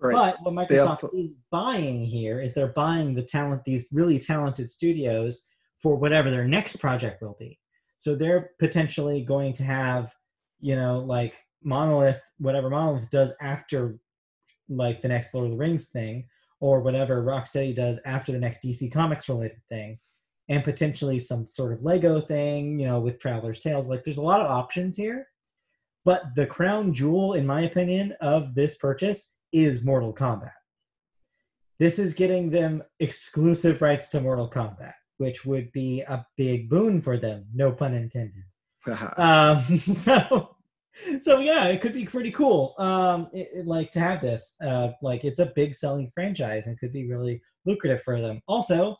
Right. But what Microsoft also- is buying here is they're buying the talent, these really talented studios for whatever their next project will be. So they're potentially going to have, you know, like Monolith, whatever Monolith does after like the next Lord of the Rings thing, or whatever Rocksteady does after the next DC Comics related thing, and potentially some sort of Lego thing, you know, with Traveler's Tales. Like there's a lot of options here. But the crown jewel, in my opinion, of this purchase is Mortal Kombat. This is getting them exclusive rights to Mortal Kombat, which would be a big boon for them, no pun intended. Um, so, so yeah, it could be pretty cool. Um, it, it- like to have this, uh, like it's a big selling franchise and could be really lucrative for them. Also,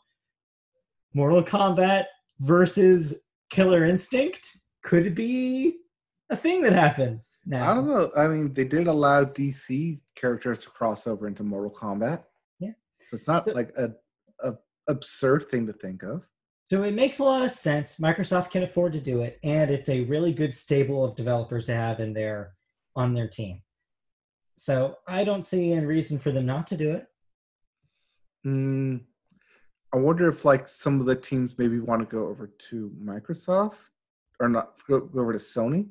Mortal Kombat versus Killer Instinct could be a thing that happens now. I don't know. I mean, they did allow DC characters to cross over into Mortal Kombat. Yeah. So it's not The- like a, a absurd thing to think of. So it makes a lot of sense. Microsoft can afford to do it, and it's a really good stable of developers to have in their on their team. So I don't see any reason for them not to do it. Mm, I wonder if like some of the teams maybe want to go over to Microsoft or not go over to Sony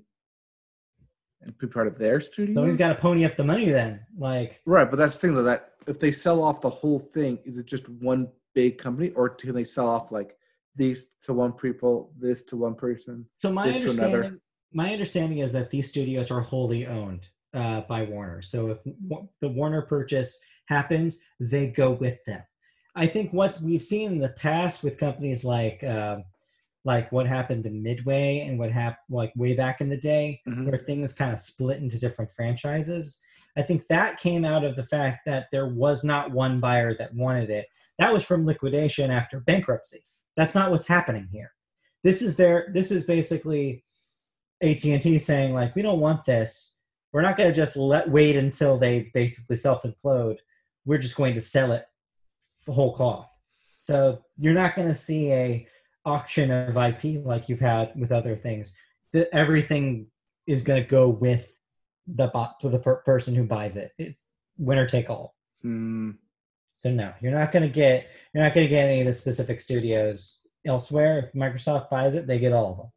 and be part of their studio. Sony's got to pony up the money then. Like, right, but that's the thing though that if they sell off the whole thing, is it just one big company or can they sell off like these to one people, this to one person? so my This to another. understanding, my understanding is that these studios are wholly owned uh, by Warner. So if w- the Warner purchase happens, they go with them. I think what we've seen in the past with companies like uh, like what happened to Midway and what happened like way back in the day, Mhm. where things kind of split into different franchises. I think that came out of the fact that there was not one buyer that wanted it. That was from liquidation after bankruptcy. That's not what's happening here. This is their this is basically AT&T saying like we don't want this. We're not going to just let wait until they basically self-implode. We're just going to sell it for whole cloth. So you're not going to see a auction of IP like you've had with other things. That everything is going to go with the bot to the per- person who buys it. It's winner take all. Mm, So no, you're not going to get you're not going to get any of the specific studios elsewhere. If Microsoft buys it, they get all of them.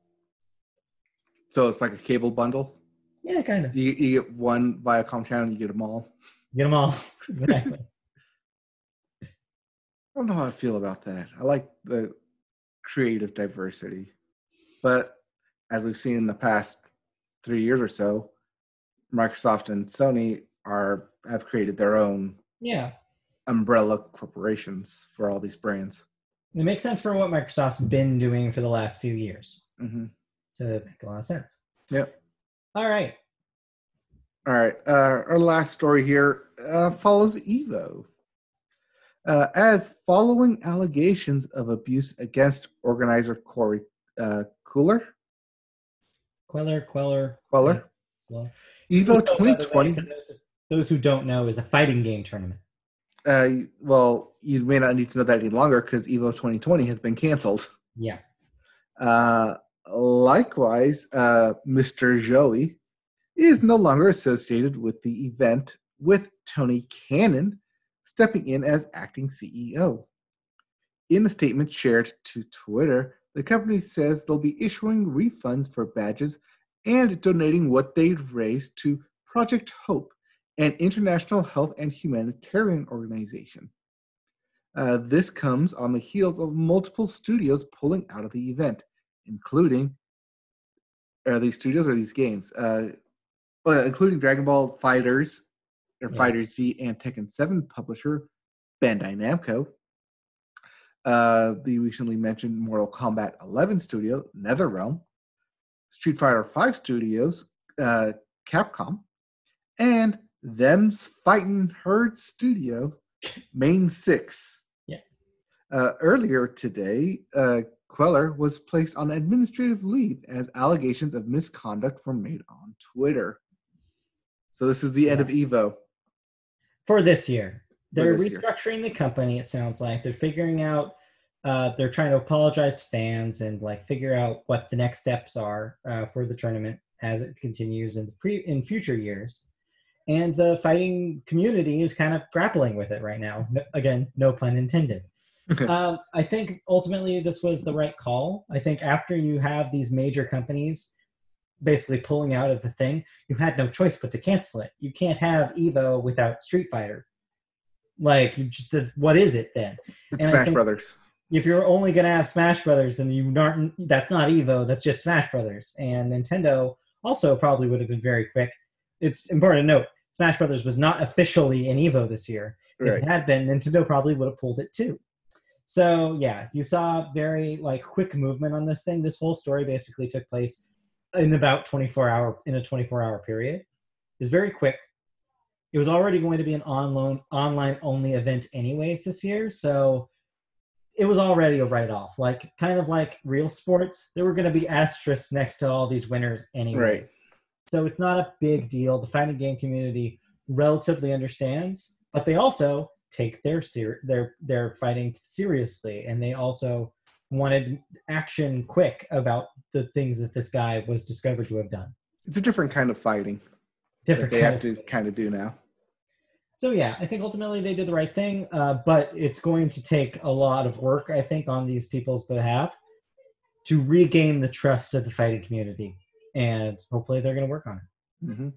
so it's like a cable bundle. Yeah, kind of. You, you get one Viacom channel, you get them all. Get them all. exactly. I don't know how I feel about that. I like the creative diversity, but as we've seen in the past three years or so, Microsoft and Sony are have created their own yeah. umbrella corporations for all these brands. It makes sense for what Microsoft's been doing for the last few years. hmm To make a lot of sense. Yep. All right. All right. Uh, our last story here uh, follows Evo. Uh, as following allegations of abuse against organizer Corey uh, Cooler, Queller, Queller. Queller, Well, Evo Evo, by the way, 2020. those, those who don't know, is a fighting game tournament. Uh, well, you may not need to know that any longer because Evo 2020 has been canceled. Yeah. Uh, likewise, uh, Mr. Joey is no longer associated with the event, with Tony Cannon stepping in as acting CEO. In a statement shared to Twitter, the company says they'll be issuing refunds for badges and donating what they've raised to Project Hope, an international health and humanitarian organization. Uh, this comes on the heels of multiple studios pulling out of the event, including are these studios or these games, uh, including Dragon Ball Fighters or Yeah. Fighter Z and Tekken 7 publisher Bandai Namco. Uh, the recently mentioned Mortal Kombat 11 studio NetherRealm, Street Fighter 5 studios uh, Capcom, and them's Fightin' Herd studio Mane6. Yeah. Uh, earlier today, uh, Queller was placed on administrative leave as allegations of misconduct were made on Twitter. So this is the end of Evo. For this year. They're this year. restructuring the company. It sounds like they're figuring out. Uh, they're trying to apologize to fans and like figure out what the next steps are uh, for the tournament as it continues in pre in future years. And the fighting community is kind of grappling with it right now. No, again, no pun intended. um, I think ultimately this was the right call. I think after you have these major companies basically pulling out of the thing, you had no choice but to cancel it. You can't have Evo without Street Fighter. Like, you just what is it then? It's And Smash Brothers. If you're only gonna have Smash Brothers, then you aren't. That's not Evo. That's just Smash Brothers. And Nintendo also probably would have been very quick. It's important to note Smash Brothers was not officially in Evo this year. If it had been, Nintendo probably would have pulled it too. So yeah, you saw very like quick movement on this thing. This whole story basically took place in about 24 hour in a 24 hour period. is very quick. It was already going to be an online online only event anyways this year, so it was already a write off. Like kind of like real sports, there were going to be asterisks next to all these winners anyway. Right. So it's not a big deal. The fighting game community relatively understands, but they also take their ser- their their fighting seriously, and they also wanted action quick about the things that this guy was discovered to have done. It's a different kind of fighting Different they have to kind of do now. So yeah, I think ultimately they did the right thing, uh, but it's going to take a lot of work, I think, on these people's behalf to regain the trust of the fighting community, and hopefully they're going to work on it. hmm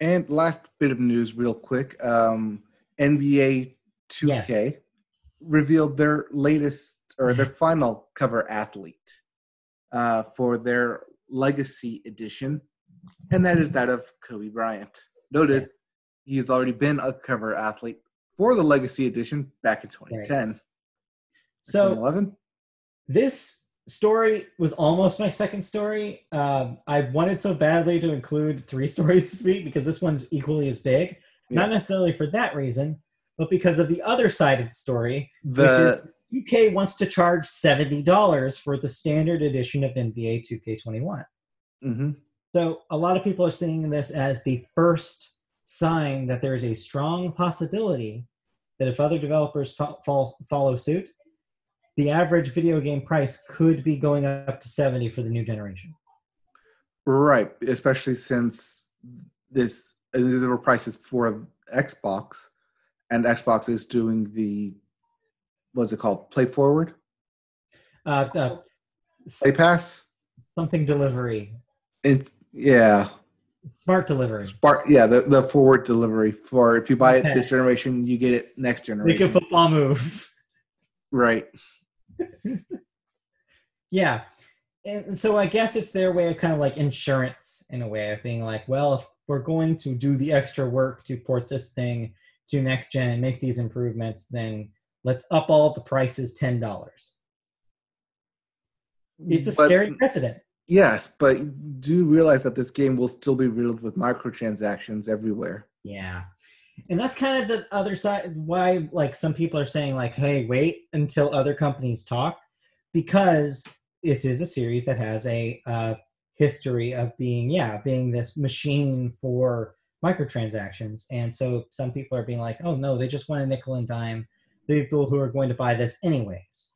And last bit of news, real quick. Um, NBA 2K revealed their latest or their final cover athlete uh, for their Legacy Edition, and that is that of Kobe Bryant. Noted, he's already been a cover athlete for the Legacy Edition back in 2010. So 2011? this story was almost my second story. Um, I wanted so badly to include three stories this week because this one's equally as big. Not necessarily for that reason, but because of the other side of the story, The which is 2K wants to charge seventy dollars for the standard edition of NBA 2K21. mhm. So a lot of people are seeing this as the first sign that there is a strong possibility that if other developers fo- fall, follow suit, the average video game price could be going up to 70 for the new generation. Right, especially since this were prices for Xbox, and Xbox is doing the what's it called? Play Forward, Uh, uh, Play Pass. something delivery, It's yeah, smart delivery. Spark. Yeah, the the forward delivery for if you buy it this generation, you get it next generation. Make a football move. Right. Yeah. And so I guess it's their way of kind of like insurance in a way of being like, well, if we're going to do the extra work to port this thing to next gen and make these improvements, then let's up all the prices ten dollars. It's a But- scary precedent. Yes, but do realize that this game will still be riddled with microtransactions everywhere. Yeah. And that's kind of the other side why like some people are saying like, hey, wait until other companies talk, because this is a series that has a uh, history of being, yeah, being this machine for microtransactions. And so some people are being like, oh no, they just want a nickel and dime. The people who are going to buy this anyways.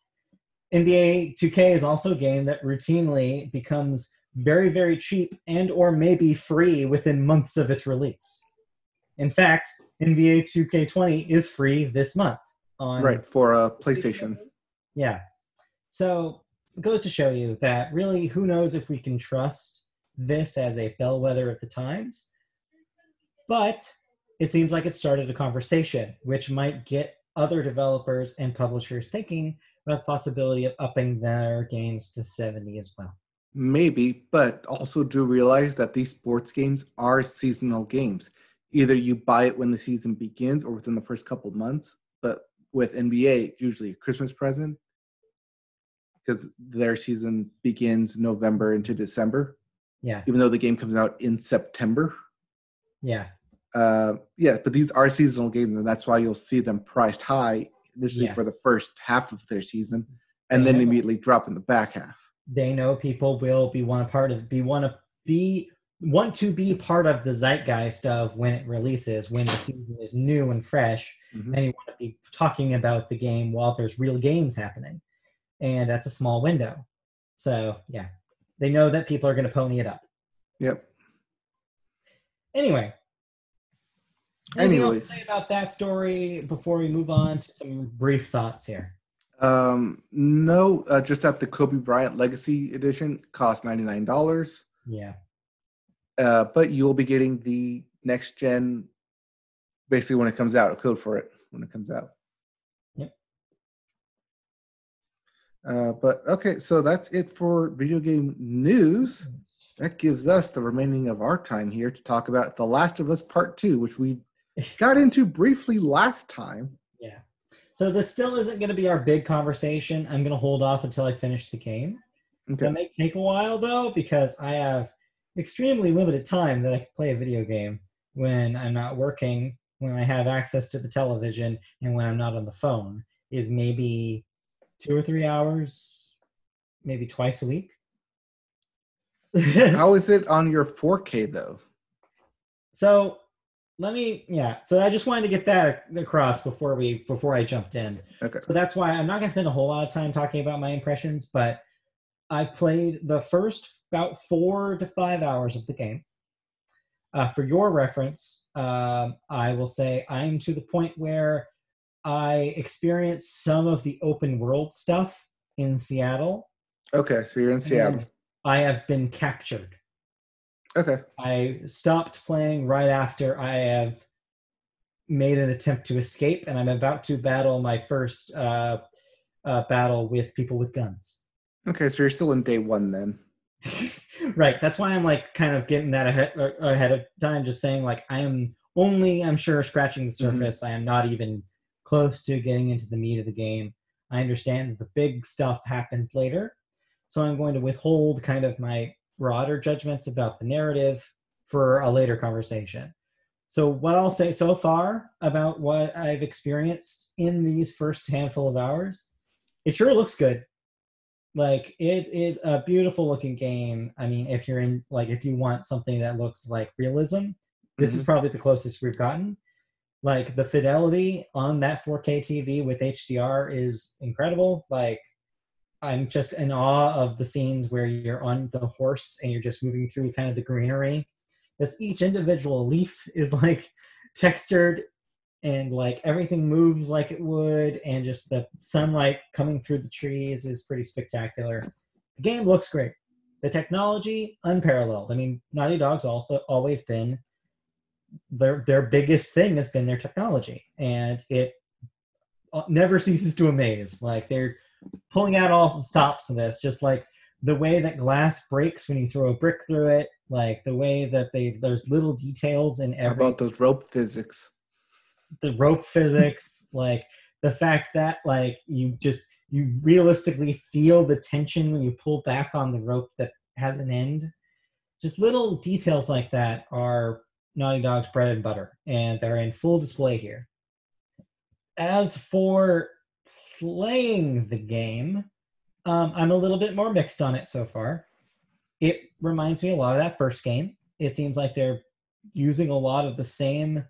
NBA 2K is also a game that routinely becomes very, very cheap and or maybe free within months of its release. In fact, NBA 2K20 is free this month on Right for a PlayStation. yeah. So it goes to show you that really, who knows if we can trust this as a bellwether of the times. But it seems like it started a conversation, which might get other developers and publishers thinking about the possibility of upping their games to 70 as well. Maybe, but also do realize that these sports games are seasonal games. Either you buy it when the season begins or within the first couple months. But with NBA, usually a Christmas present because their season begins November into December. Yeah. Even though the game comes out in September. Yeah. Uh, yeah, but these are seasonal games, and that's why you'll see them priced high initially Yeah. for the first half of their season, and They then know- immediately drop in the back half. They know people will be one part of be want to be want to be part of the zeitgeist of when it releases, when the season is new and fresh, Mhm. and you want to be talking about the game while there's real games happening. And that's a small window. So yeah. They know that people are gonna pony it up. Yep. Anyway. Anything else Anyways. to say about that story before we move on to some brief thoughts here? Um, no, uh, just that the Kobe Bryant Legacy Edition cost ninety nine dollars. Yeah. Uh, but you'll be getting the next gen, basically when it comes out, a code for it when it comes out. Yep. Uh, but okay, so that's it for video game news. That gives us the remaining of our time here to talk about The Last of Us Part Two, which we got into briefly last time. Yeah. So this still isn't going to be our big conversation. I'm going to hold off until I finish the game. Okay. It may take a while though because I have extremely limited time that I can play a video game when I'm not working, when I have access to the television, and when I'm not on the phone. Is maybe two or three hours, maybe twice a week. How is it on your 4K though? So let me, yeah. So I just wanted to get that across before we before I jumped in. Okay. So that's why I'm not gonna spend a whole lot of time talking about my impressions, but I've played the first about four to five hours of the game. Uh, for your reference, um, I will say I'm to the point where I experience some of the open world stuff in Seattle. Okay, so you're in Seattle. and I have been captured. Okay. I stopped playing right after I have made an attempt to escape, and I'm about to battle my first uh, uh, battle with people with guns. Okay, so you're still in day one then. right. That's why I'm like kind of getting that ahead, uh, ahead of time, just saying like I am only, I'm sure, scratching the Mhm. surface. I am not even close to getting into the meat of the game. I understand that the big stuff happens later, so I'm going to withhold kind of my broader judgments about the narrative for a later conversation. So, what I'll say so far about what I've experienced in these first handful of hours, it sure looks good. Like, it is a beautiful looking game. I mean, if you're in, like, if you want something that looks like realism, this is mm-hmm. probably the closest we've gotten. Like, the fidelity on that 4K TV with HDR is incredible. Like, I'm just in awe of the scenes where you're on the horse and you're just moving through kind of the greenery. Because each individual leaf is like textured and like everything moves like it would, and just the sunlight coming through the trees is pretty spectacular. The game looks great. The technology unparalleled. I mean, Naughty Dog's also always been their their biggest thing has been their technology, and it uh, never ceases to amaze. Like they're pulling out all the stops of this, just like the way that glass breaks when you throw a brick through it, like the way that they there's little details in How every about those rope physics? the rope physics, like the fact that like you just you realistically feel the tension when you pull back on the rope that has an end. Just little details like that are Naughty Dog's bread and butter, and they're in full display here. As for playing the game, um, I'm a little bit more mixed on it so far. It reminds me a lot of that first game. It seems like they're using a lot of the same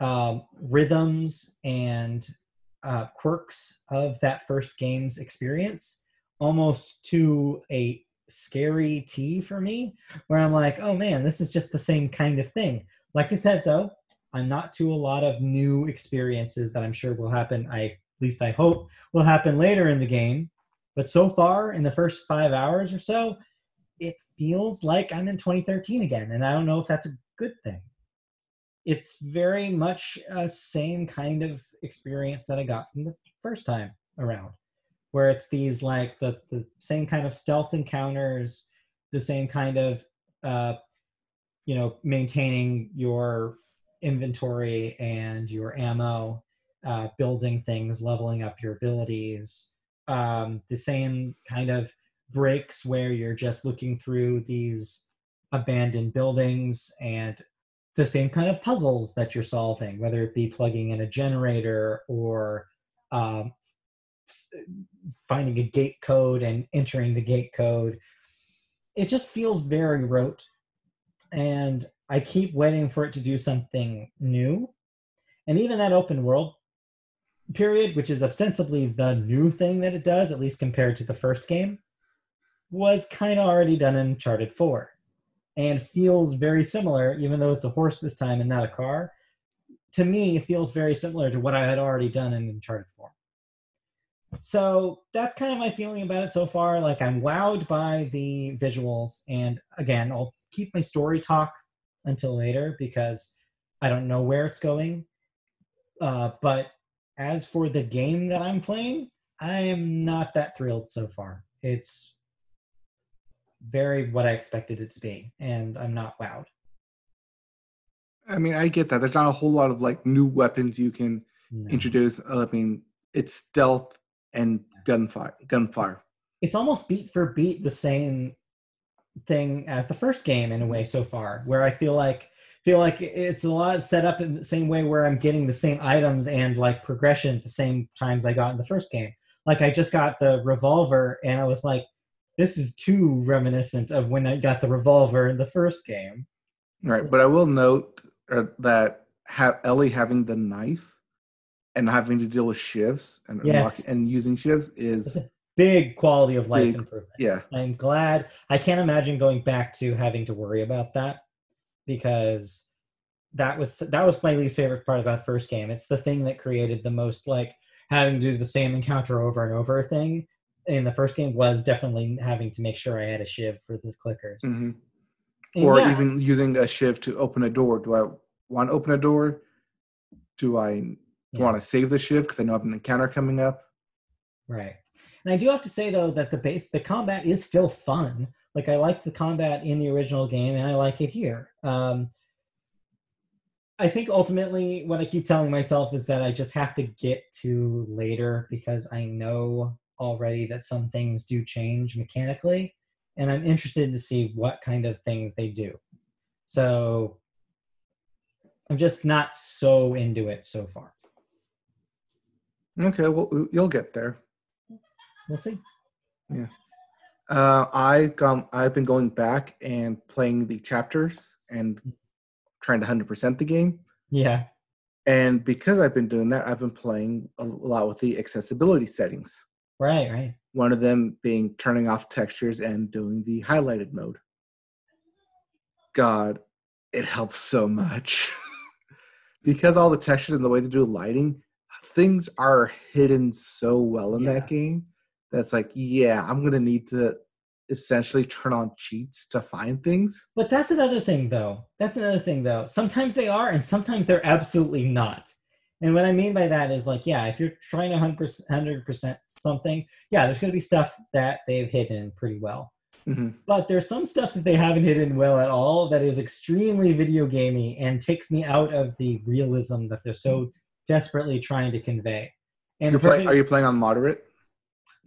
um, rhythms and uh, quirks of that first game's experience, almost to a scary T for me, where I'm like, oh man, this is just the same kind of thing. Like I said, though, I'm not to a lot of new experiences that I'm sure will happen. I least I hope will happen later in the game. But so far, in the first five hours or so, it feels like I'm in 2013 again, and I don't know if that's a good thing. It's very much a same kind of experience that I got from the first time around, where it's these like the the same kind of stealth encounters, the same kind of uh, you know maintaining your inventory and your ammo uh, building things leveling up your abilities um, the same kind of breaks where you're just looking through these abandoned buildings and the same kind of puzzles that you're solving whether it be plugging in a generator or um, finding a gate code and entering the gate code. It just feels very rote and i keep waiting for it to do something new. And even that open world period which is ostensibly the new thing that it does at least compared to the first game was kind of already done in uncharted 4 and feels very similar even though it's a horse this time and not a car to me it feels very similar to what i had already done in uncharted 4 so that's kind of my feeling about it so far. Like I'm wowed by the visuals, and again, I'll keep my story talk until later because I don't know where it's going. Uh, but as for the game that I'm playing, I am not that thrilled so far. It's very what I expected it to be, and I'm not wowed. I mean, I get that. There's not a whole lot of like new weapons you can no. introduce. I mean, it's stealth and gunfire. Gunfire. It's almost beat for beat the same thing as the first game in a way so far, where I feel like feel like it's a lot set up in the same way where I'm getting the same items and like progression at the same times I got in the first game. Like I just got the revolver and I was like, this is too reminiscent of when I got the revolver in the first game. Right, but I will note uh, that have Ellie having the knife and having to deal with shivs and yes. and using shivs is big quality of life big, improvement. Yeah. I'm glad. I can't imagine going back to having to worry about that because that was that was my least favorite part about the first game. It's the thing that created the most like having to do the same encounter over and over thing in the first game was definitely having to make sure I had a shiv for the clickers. Mm-hmm. Or yeah. even using a shiv to open a door. Do I want to open a door? Do I yeah. want to save the shiv because I know I have an encounter coming up. Right. And I do have to say though that the base the combat is still fun. Like I like the combat in the original game and I like it here. Um, I think ultimately what I keep telling myself is that I just have to get to later because I know already that some things do change mechanically and I'm interested to see what kind of things they do. So I'm just not so into it so far. Okay, well, you'll get there. We'll see. Yeah. Uh, I um, I've been going back and playing the chapters and trying to hundred percent the game. Yeah. And because I've been doing that, I've been playing a lot with the accessibility settings. Right, right. One of them being turning off textures and doing the highlighted mode. God, it helps so much. because all the textures and the way they do lighting, things are hidden so well in yeah. that game that's like, yeah, I'm gonna need to essentially turn on cheats to find things. But that's another thing, though. That's another thing, though. Sometimes they are, and sometimes they're absolutely not. And what I mean by that is like, yeah, if you're trying 100%, 100% something, yeah, there's going to be stuff that they've hidden pretty well. Mm-hmm. But there's some stuff that they haven't hidden well at all that is extremely video gamey and takes me out of the realism that they're so desperately trying to convey. And play, are you playing on moderate?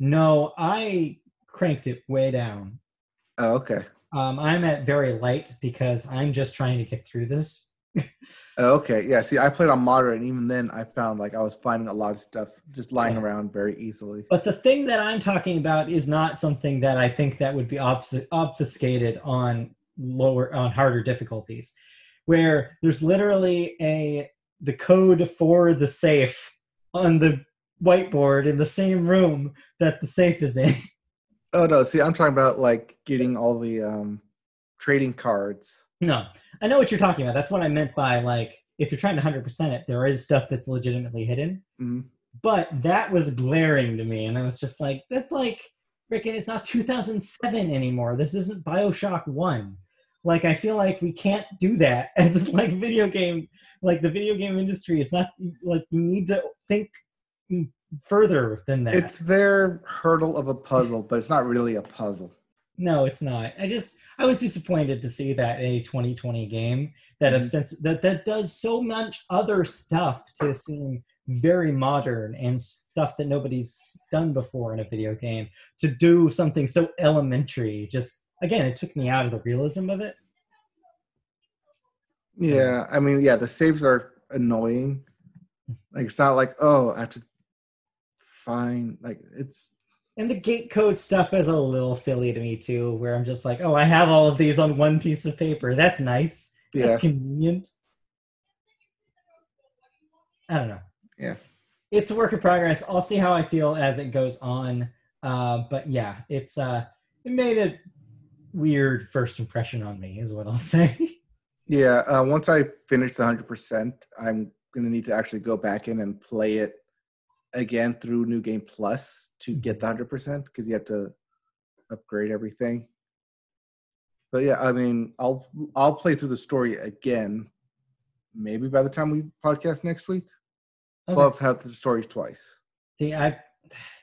No, I cranked it way down. Oh, okay. Um, I'm at very light because I'm just trying to get through this. oh, okay. Yeah. See, I played on moderate, and even then, I found like I was finding a lot of stuff just lying yeah. around very easily. But the thing that I'm talking about is not something that I think that would be obfuscated on lower on harder difficulties, where there's literally a the code for the safe on the whiteboard in the same room that the safe is in. Oh no, see I'm talking about like getting all the um trading cards. No. I know what you're talking about. That's what I meant by like if you're trying to 100% it, there is stuff that's legitimately hidden. Mm-hmm. But that was glaring to me and I was just like that's like freaking it's not 2007 anymore. This isn't BioShock 1 like i feel like we can't do that as like video game like the video game industry is not like we need to think further than that it's their hurdle of a puzzle but it's not really a puzzle No, it's not. I just I was disappointed to see that a 2020 game that Mhm. obsess- that that does so much other stuff to seem very modern and stuff that nobody's done before in a video game to do something so elementary. Just again, it took me out of the realism of it. Yeah, I mean, yeah, the saves are annoying. Like it's not like oh, I have to find like it's And the gate code stuff is a little silly to me too, where I'm just like, oh, I have all of these on one piece of paper. That's nice. yeah, That's convenient. I don't know. Yeah. It's a work in progress. I'll see how I feel as it goes on. Uh, but yeah, it's uh, it made a weird first impression on me, is what I'll say. yeah. Uh, once I finish the hundred percent, I'm gonna need to actually go back in and play it again through New Game Plus to get mm-hmm. the hundred percent because you have to upgrade everything. But yeah, I mean, I'll I'll play through the story again. Maybe by the time we podcast next week, so I'll have the story twice. see, I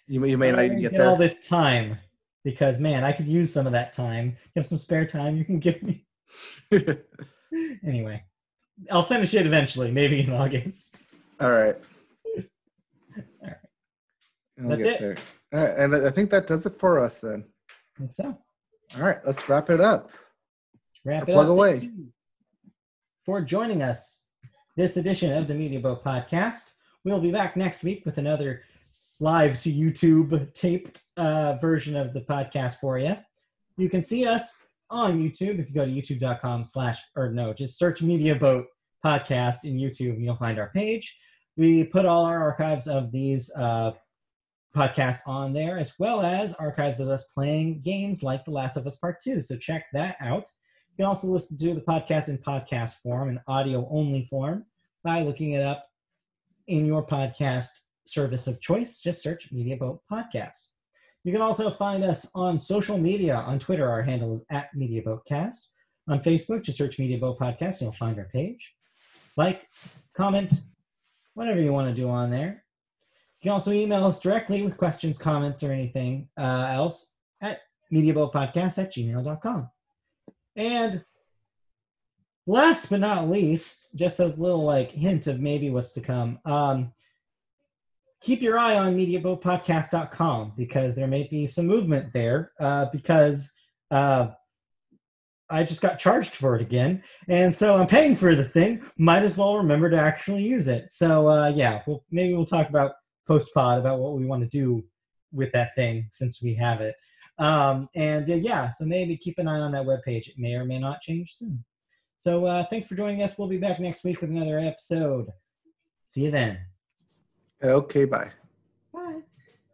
You may, you may not I even didn't get all this time because man, I could use some of that time. You have some spare time you can give me. anyway, I'll finish it eventually, maybe in August. All right. That's it. there. All right, and I think that does it for us then. And so, All right, let's wrap it up. wrap Or it plug up. away. For joining us this edition of the Media Boat Podcast. We'll be back next week with another live to YouTube taped uh, version of the podcast for you. You can see us on YouTube if you go to youtube.com slash or no, just search Media Boat Podcast in YouTube and you'll find our page. We put all our archives of these uh, podcasts on there, as well as archives of us playing games like The Last of Us Part 2. So check that out. You can also listen to the podcast in podcast form, in audio only form, by looking it up in your podcast service of choice. Just search Media Boat Podcast. You can also find us on social media. On Twitter, our handle is at Media Boatcast. On Facebook, just search Media Boat Podcast and you'll find our page. Like, comment, whatever you want to do on there. You can also email us directly with questions, comments, or anything uh, else at mediaboatpodcast at gmail.com. And last but not least, just as a little like hint of maybe what's to come, um, keep your eye on mediaboatpodcast.com because there may be some movement there uh, because uh, I just got charged for it again. And so I'm paying for the thing. Might as well remember to actually use it. So uh, yeah, well, maybe we'll talk about post pod about what we want to do with that thing since we have it. Um, and uh, yeah, so maybe keep an eye on that webpage. It may or may not change soon. So uh, thanks for joining us. We'll be back next week with another episode. See you then. Okay, bye.